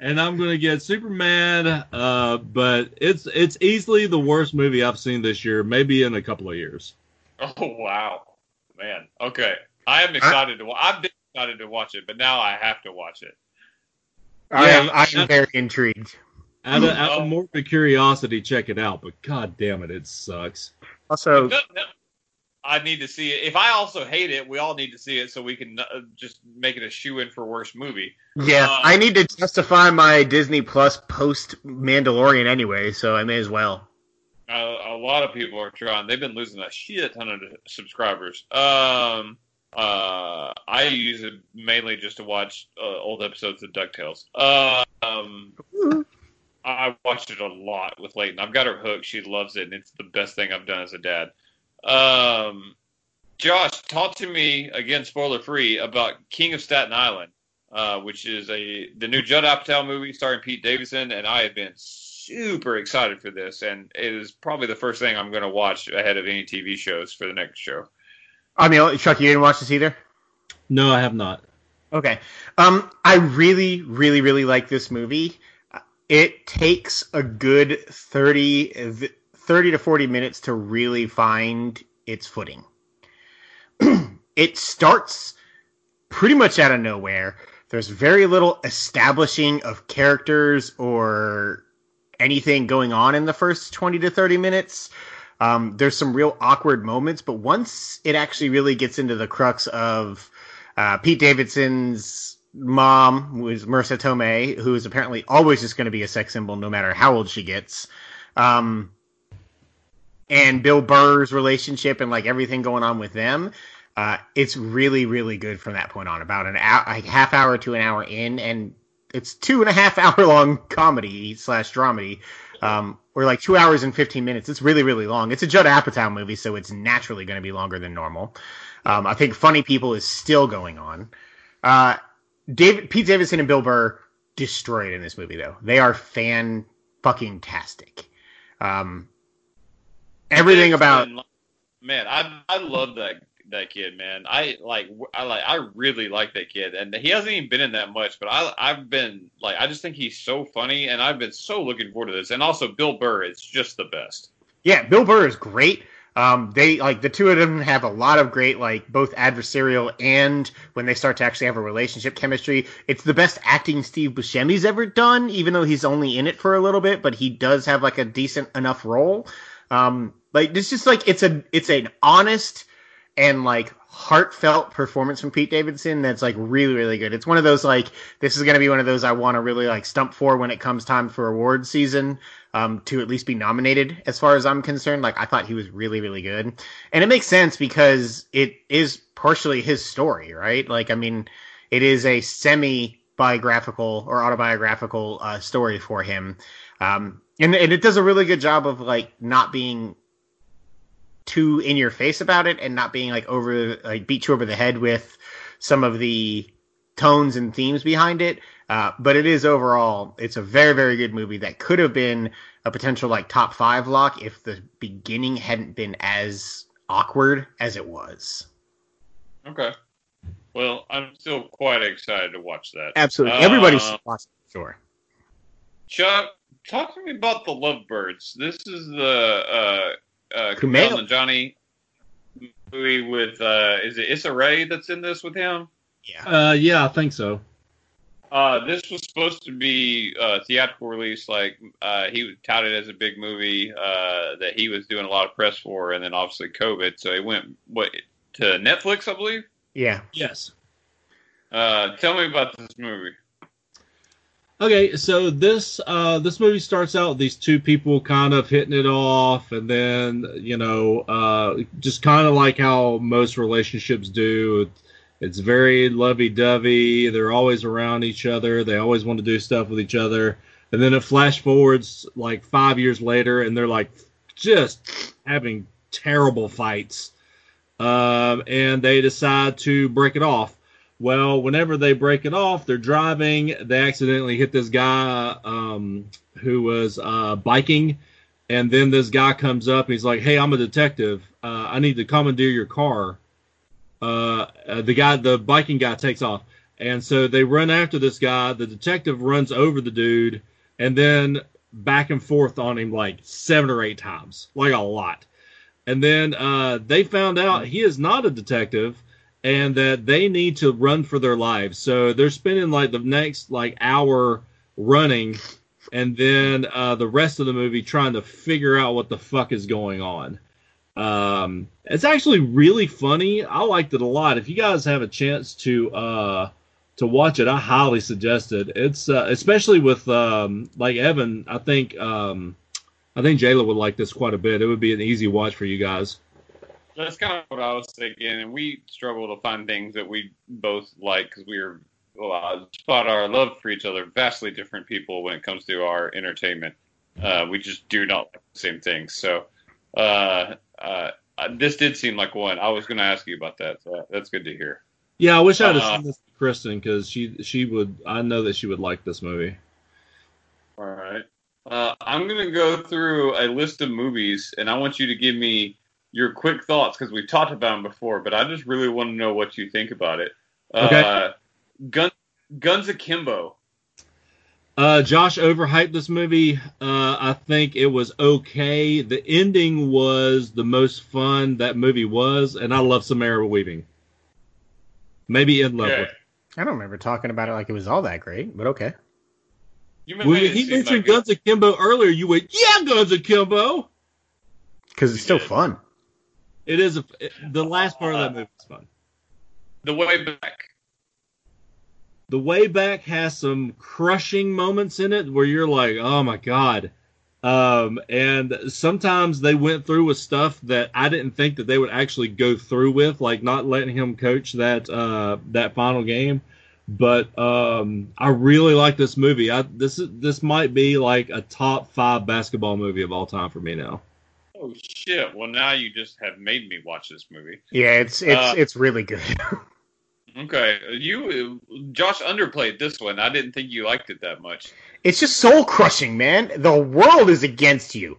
and I'm going to get super mad. Uh, but it's it's easily the worst movie I've seen this year, maybe in a couple of years. Oh wow, man. Okay, I am excited to. wa- I've been excited to watch it, but now I have to watch it. I am, I Yeah. am very intrigued. Out of, out of morbid curiosity, check it out. But god damn it, it sucks. Also, No, no, I need to see it. If I also hate it, we all need to see it so we can uh, just make it a shoe in for worst movie. yeah, Uh, I need to justify my Disney Plus post Mandalorian anyway, so I may as well. Uh, a lot of people are trying. They've been losing a shit ton of subscribers. Um, uh, I use it mainly just to watch uh, old episodes of Ducktales. Uh, um, I watched it a lot with Layton. I've got her hooked. She loves it, and it's the best thing I've done as a dad. Um, Josh, talk to me again, spoiler free, about King of Staten Island, uh, which is a the new Judd Apatow movie starring Pete Davidson, and I have been super excited for this, and it is probably the first thing I'm going to watch ahead of any TV shows for the next show. I mean, Chuck, you didn't watch this either? No, I have not. Okay. Um, I really, really, really like this movie. It takes a good 30, 30 to 40 minutes to really find its footing. it starts pretty much out of nowhere. There's very little establishing of characters or anything going on in the first 20 to 30 minutes. Um, there's some real awkward moments, but once it actually really gets into the crux of uh, Pete Davidson's mom, who is Marisa Tomei, who is apparently always just going to be a sex symbol no matter how old she gets. Um, and Bill Burr's relationship and like everything going on with them. Uh, it's really, really good from that point on. About an hour, a half hour to an hour in, and it's two and a half hour long comedy slash dramedy, um, or like two hours and fifteen minutes. It's really, really long. It's a Judd Apatow movie, so it's naturally going to be longer than normal. Um, I think Funny People is still going on. Uh, David Pete Davidson and Bill Burr destroyed in this movie though. They are fan fucking tastic. Um, everything about man, I I love that that kid, man. I like I like I really like that kid, and he hasn't even been in that much, but I I've been like I just think he's so funny, and I've been so looking forward to this. And also Bill Burr is just the best. yeah, Bill Burr is great. Um, they like the two of them have a lot of great like both adversarial and when they start to actually have a relationship chemistry. It's the best acting Steve Buscemi's ever done, even though he's only in it for a little bit, but he does have like a decent enough role. Um, like it's just like it's a it's an honest and like heartfelt performance from Pete Davidson that's like really really good. It's one of those like this is going to be one of those I want to really like stump for when it comes time for award season um, to at least be nominated as far as I'm concerned. Like I thought he was really really good. And it makes sense because it is partially his story, right? Like I mean, it is a semi biographical or autobiographical uh, story for him. Um, and, and it does a really good job of like not being too in your face about it and not being like over like beat you over the head with some of the tones and themes behind it. Uh, but it is overall, it's a very, very good movie that could have been a potential like top five lock if the beginning hadn't been as awkward as it was. Okay. Well, I'm still quite excited to watch that. Absolutely. Uh, Everybody's watching it, sure. Chuck, talk to me about the Lovebirds. This is the uh, uh, Kumail. Kumail Nanjiani movie with uh, is it Issa Rae that's in this with him? Yeah. Uh, yeah, I think so. Uh, this was supposed to be a theatrical release. Like uh, he was touted as a big movie uh, that he was doing a lot of press for, and then obviously COVID, so it went what to Netflix, I believe. Yeah. Yes. Uh, tell me about this movie. Okay, so this uh, this movie starts out these two people kind of hitting it off, and then you know, uh, just kind of like how most relationships do. It's very lovey-dovey. They're always around each other. They always want to do stuff with each other. And then it flash forwards like five years later, and they're like just having terrible fights. Um, and they decide to break it off. Well, whenever they break it off, they're driving. They accidentally hit this guy um, who was uh, biking and then this guy comes up he's like, "Hey, I'm a detective. Uh, I need to commandeer your car." Uh, uh, the guy, the biking guy, takes off, and so they run after this guy. The detective runs over the dude, and then back and forth on him like seven or eight times, like a lot. And then uh, they found out he is not a detective and that they need to run for their lives. So they're spending like the next like hour running and then uh, the rest of the movie trying to figure out what the fuck is going on. Um, it's actually really funny. I liked it a lot. If you guys have a chance to uh, to watch it, I highly suggest it. It's uh, especially with um, like Evan. I think um, I think Jayla would like this quite a bit. It would be an easy watch for you guys. That's kind of what I was thinking, and we struggle to find things that we both like because we are well, spot our love for each other vastly different people when it comes to our entertainment. Uh, we just do not like the same things. So uh, uh, this did seem like one. I was going to ask you about that. So that's good to hear. Yeah, I wish I'd have Uh, seen this to Kristen because she she would. I know that she would like this movie. All right. Uh, I'm going to go through a list of movies, and I want you to give me your quick thoughts because we've talked about them before, but I just really want to know what you think about it. Okay. Uh, Gun, Guns Akimbo. Uh, Josh overhyped this movie. Uh, I think it was okay. The ending was the most fun that movie was, and I love Samara Weaving. Maybe in love Okay. with. I don't remember talking about it like it was all that great, but okay. You Well, he mentioned like Guns Akimbo earlier. You went, yeah, Guns Akimbo. Because it's still did. fun. It is a, the last part of that movie is fun. The Way Back. The way back has some crushing moments in it where you're like, oh my god. Um, and sometimes they went through with stuff that I didn't think that they would actually go through with, like not letting him coach that uh, that final game. But um, I really like this movie. I, this is this might be like a top five basketball movie of all time for me now. Oh shit! Well, now you just have made me watch this movie. Yeah, it's it's Uh, it's really good. Okay, you Josh underplayed this one. I didn't think you liked it that much. it's just soul crushing, man. The world is against you.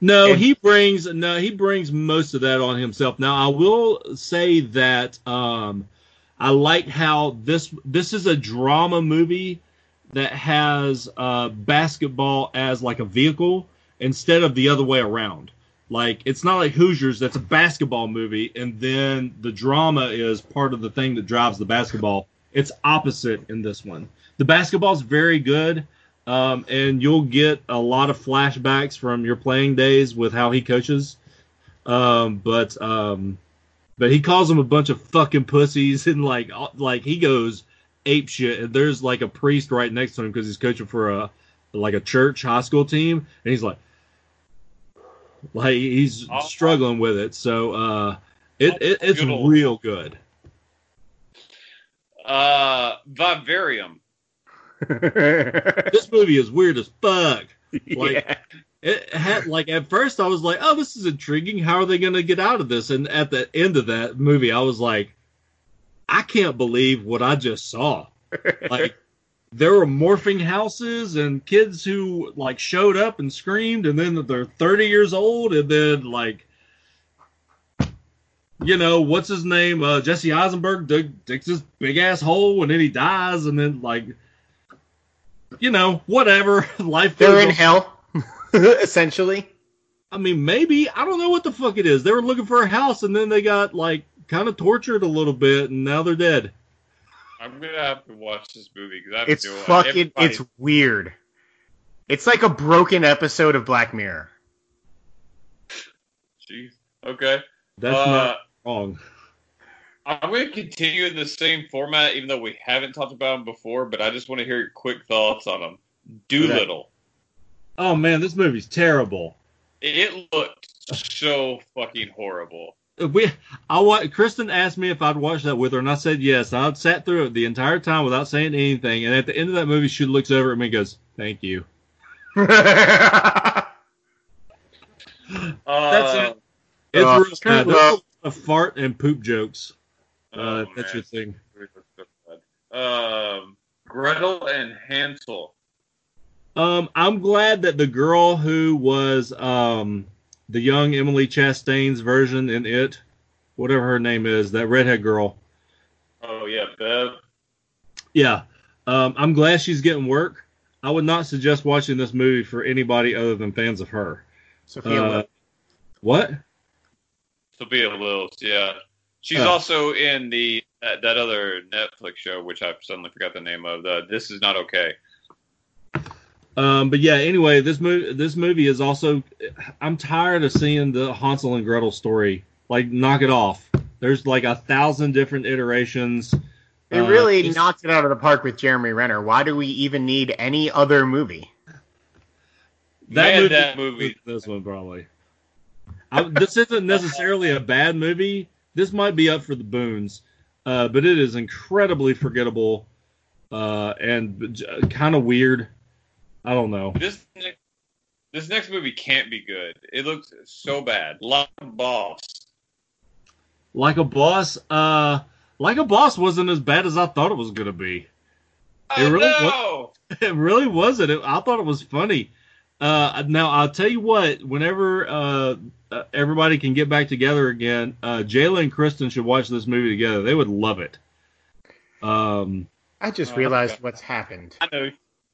No, And- he brings no, he brings most of that on himself. Now, I will say that um, I like how this this is a drama movie that has uh, basketball as like a vehicle instead of the other way around. Like it's not like Hoosiers that's a basketball movie and then the drama is part of the thing that drives the basketball. It's opposite in this one. The basketball's very good. Um, and you'll get a lot of flashbacks from your playing days with how he coaches. Um, but um, but he calls them a bunch of fucking pussies and like uh, like he goes ape shit. And there's like a priest right next to him because he's coaching for a like a church high school team, and he's like like he's Oh. struggling with it. So uh, it, it it's Good old- real good. Uh, Vivarium. This movie is weird as fuck. Like, yeah. It had like at first I was like, oh, this is intriguing. How are they going to get out of this? And at the end of that movie, I was like, I can't believe what I just saw. Like there were morphing houses and kids who like showed up and screamed, and then they're 30 years old, and then like. You know what's his name? Uh, Jesse Eisenberg dig, digs this big ass hole, and then he dies, and then like, you know, whatever. Life. They're in on. hell, essentially. I mean, maybe I don't know what the fuck it is. They were looking for a house, and then they got like kind of tortured a little bit, and now they're dead. I'm gonna have to watch this movie because I've It's doing fucking. everybody- It's weird. It's like a broken episode of Black Mirror. Jeez. Okay. That's uh, not wrong. I'm going to continue in the same format, even though we haven't talked about them before. But I just want to hear your quick thoughts on them. Dolittle. Oh man, this movie's terrible. It looked so fucking horrible. We, I wa- Kristen asked me if I'd watch that with her, and I said yes. I sat through it the entire time without saying anything, and at the end of that movie, she looks over at me and goes, "Thank you." Uh, That's it. It's Uh, real bad. There's well- a fart and poop jokes. Uh, Oh, that's man. your thing. Um, Gretel and Hansel. Um, I'm glad that the girl who was um, the young Emily Chastain's version in it, whatever her name is, that redhead girl. Oh yeah, Bev. Yeah, um, I'm glad she's getting work. I would not suggest watching this movie for anybody other than fans of her. Sophia Uh, Loren. what? Sophia Lillis, yeah. She's Oh. also in the that, that other Netflix show, which I suddenly forgot the name of. The This is not okay. Um, but yeah, anyway, this movie this movie is also. I'm tired of seeing the Hansel and Gretel story. Like, knock it off. There's like a thousand different iterations. It Uh, really it's- knocked it out of the park with Jeremy Renner. Why do we even need any other movie? Man, that movie. This one probably. I, this isn't necessarily a bad movie. This might be up for the boons, uh, but it is incredibly forgettable uh, and kind of weird. I don't know. This next, this next movie can't be good. It looks so bad. Like a boss. Like a boss, uh, like a boss wasn't as bad as I thought it was gonna be. I It really know. It really wasn't. It, I thought it was funny. Uh, now I'll tell you what. Whenever uh, uh, everybody can get back together again, uh, Jayla and Kristen should watch this movie together. They would love it. Um, I just Oh, realized okay. what's happened. I know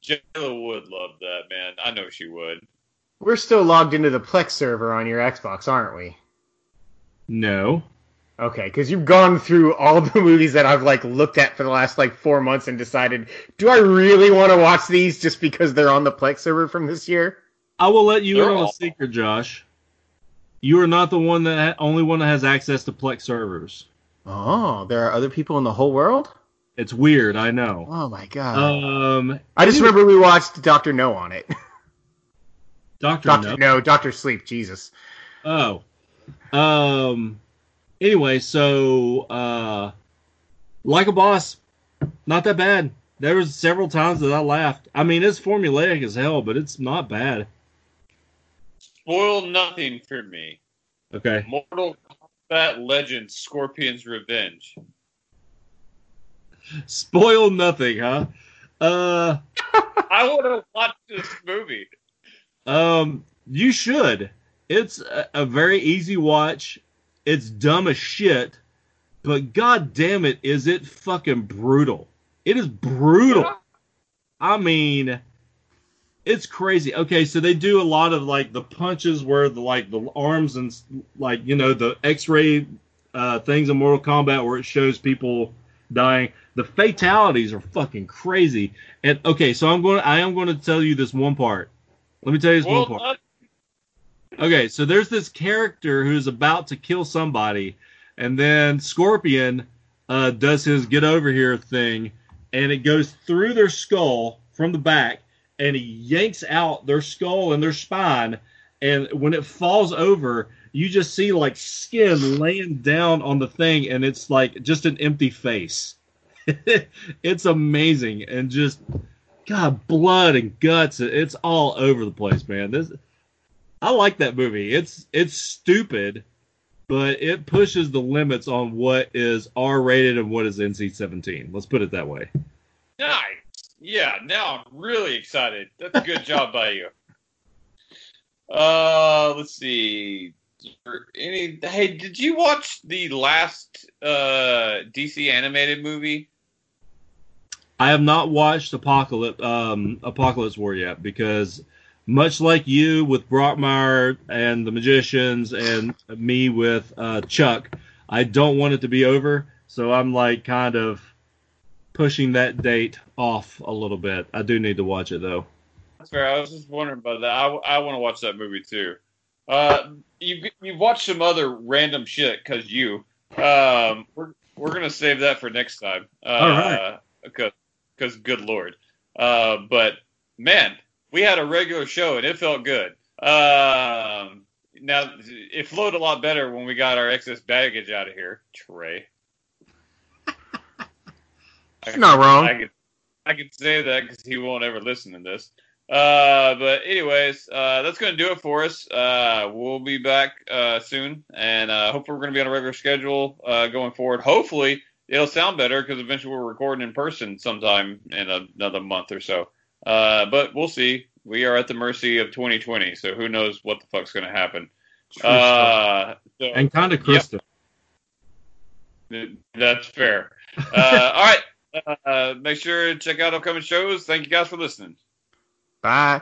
Jayla would love that, man. I know she would. We're still logged into the Plex server on your Xbox, aren't we? no, Okay, because you've gone through all the movies that I've like looked at for the last like four months and decided, do I really want to watch these just because they're on the Plex server from this year? I will let you in They're on a secret, Josh. You are not the one that only one that has access to Plex servers. Oh, there are other people in the whole world. It's weird, I know. Oh my god! Um, I just remember we watched Doctor No on it. Doctor Doctor No. No, Doctor Sleep. Jesus. Oh. Um anyway, so uh like a boss, not that bad. There was several times that I laughed. I mean, it's formulaic as hell, but it's not bad. Spoil nothing for me. Okay. Mortal Kombat Legends Scorpion's Revenge. Spoil nothing, huh? Uh I want to watch this movie. um you should. It's a, a very easy watch. It's dumb as shit, but god damn it is it fucking brutal. It is brutal. I mean, it's crazy. Okay, so they do a lot of like the punches where the like the arms and like you know the X-ray uh, things in Mortal Kombat where it shows people dying. The fatalities are fucking crazy. And okay, so I'm going. to I am going to tell you this one part. Let me tell you this Well, one part. uh, Okay, so there's this character who's about to kill somebody, and then Scorpion uh, does his get over here thing, and it goes through their skull from the back, and he yanks out their skull and their spine, and when it falls over, you just see like skin laying down on the thing, and it's like just an empty face. it's amazing, and just God, blood and guts. It's all over the place, man. This I like that movie. It's it's stupid, but it pushes the limits on what is R rated and what is NC seventeen. Let's put it that way. nice. Yeah, now I'm really excited. That's a good job by you. Uh, let's see. Any? Hey, did you watch the last uh DC animated movie? I have not watched Apocalypse um, Apokolips War yet because much like you with Brockmire and the Magicians and me with uh, Chuck, I don't want it to be over. So I'm like kind of pushing that date off a little bit. I do need to watch it though. That's fair. I was just wondering about that. I, I want to watch that movie too. Uh, you you've watched some other random shit because you. Um, we're we're gonna save that for next time. Uh, All right. Because because good lord. Uh, but man, we had a regular show and it felt good. Um, now it flowed a lot better when we got our excess baggage out of here, Trey. You're not wrong. I can I can say that because he won't ever listen to this. Uh, but anyways, uh, that's gonna do it for us. Uh, we'll be back uh, soon, and uh, hopefully we're gonna be on a regular schedule uh, going forward. Hopefully it'll sound better because eventually we're recording in person sometime in another month or so. Uh, but we'll see. we are at the mercy of 2020. So who knows what the fuck's going to happen? Uh, so and kind of Krista. that's fair. Uh, all right. Uh, make sure to check out upcoming shows. Thank you guys for listening. Bye.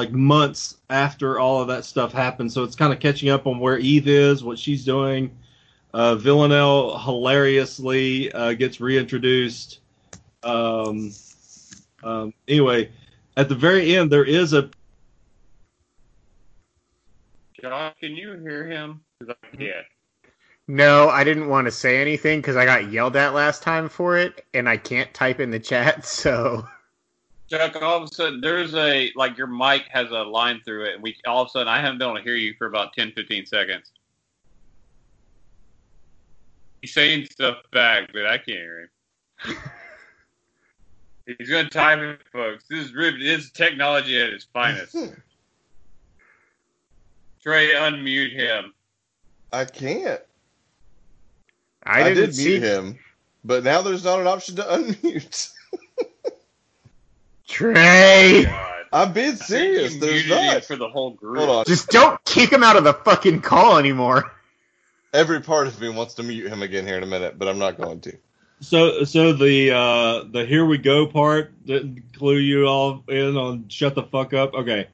Like months after all of that stuff happened. So it's kind of catching up on where Eve is, what she's doing. Uh, Villanelle hilariously uh, gets reintroduced. Um, um, anyway, at the very end, there is a John, can you hear him? 'Cause I can't. No, I didn't want to say anything because I got yelled at last time for it, and I can't type in the chat. So Chuck, all of a sudden, there's a like your mic has a line through it, and we all of a sudden I haven't been able to hear you for about 10, 15 seconds. He's saying stuff back, but I can't hear him. He's gonna time it, folks. This is riv- this is technology at its finest. Trey, unmute him. I can't. I I, didn't did see mute him, but now there's not an option to unmute. Trey. God. I'm being serious. There's muted not. for the whole group. Hold on. Just don't kick him out of the fucking call anymore. Every part of me wants to mute him again here in a minute, but I'm not going to. so so the uh, the here we go part didn't clue you all in on shut the fuck up. Okay,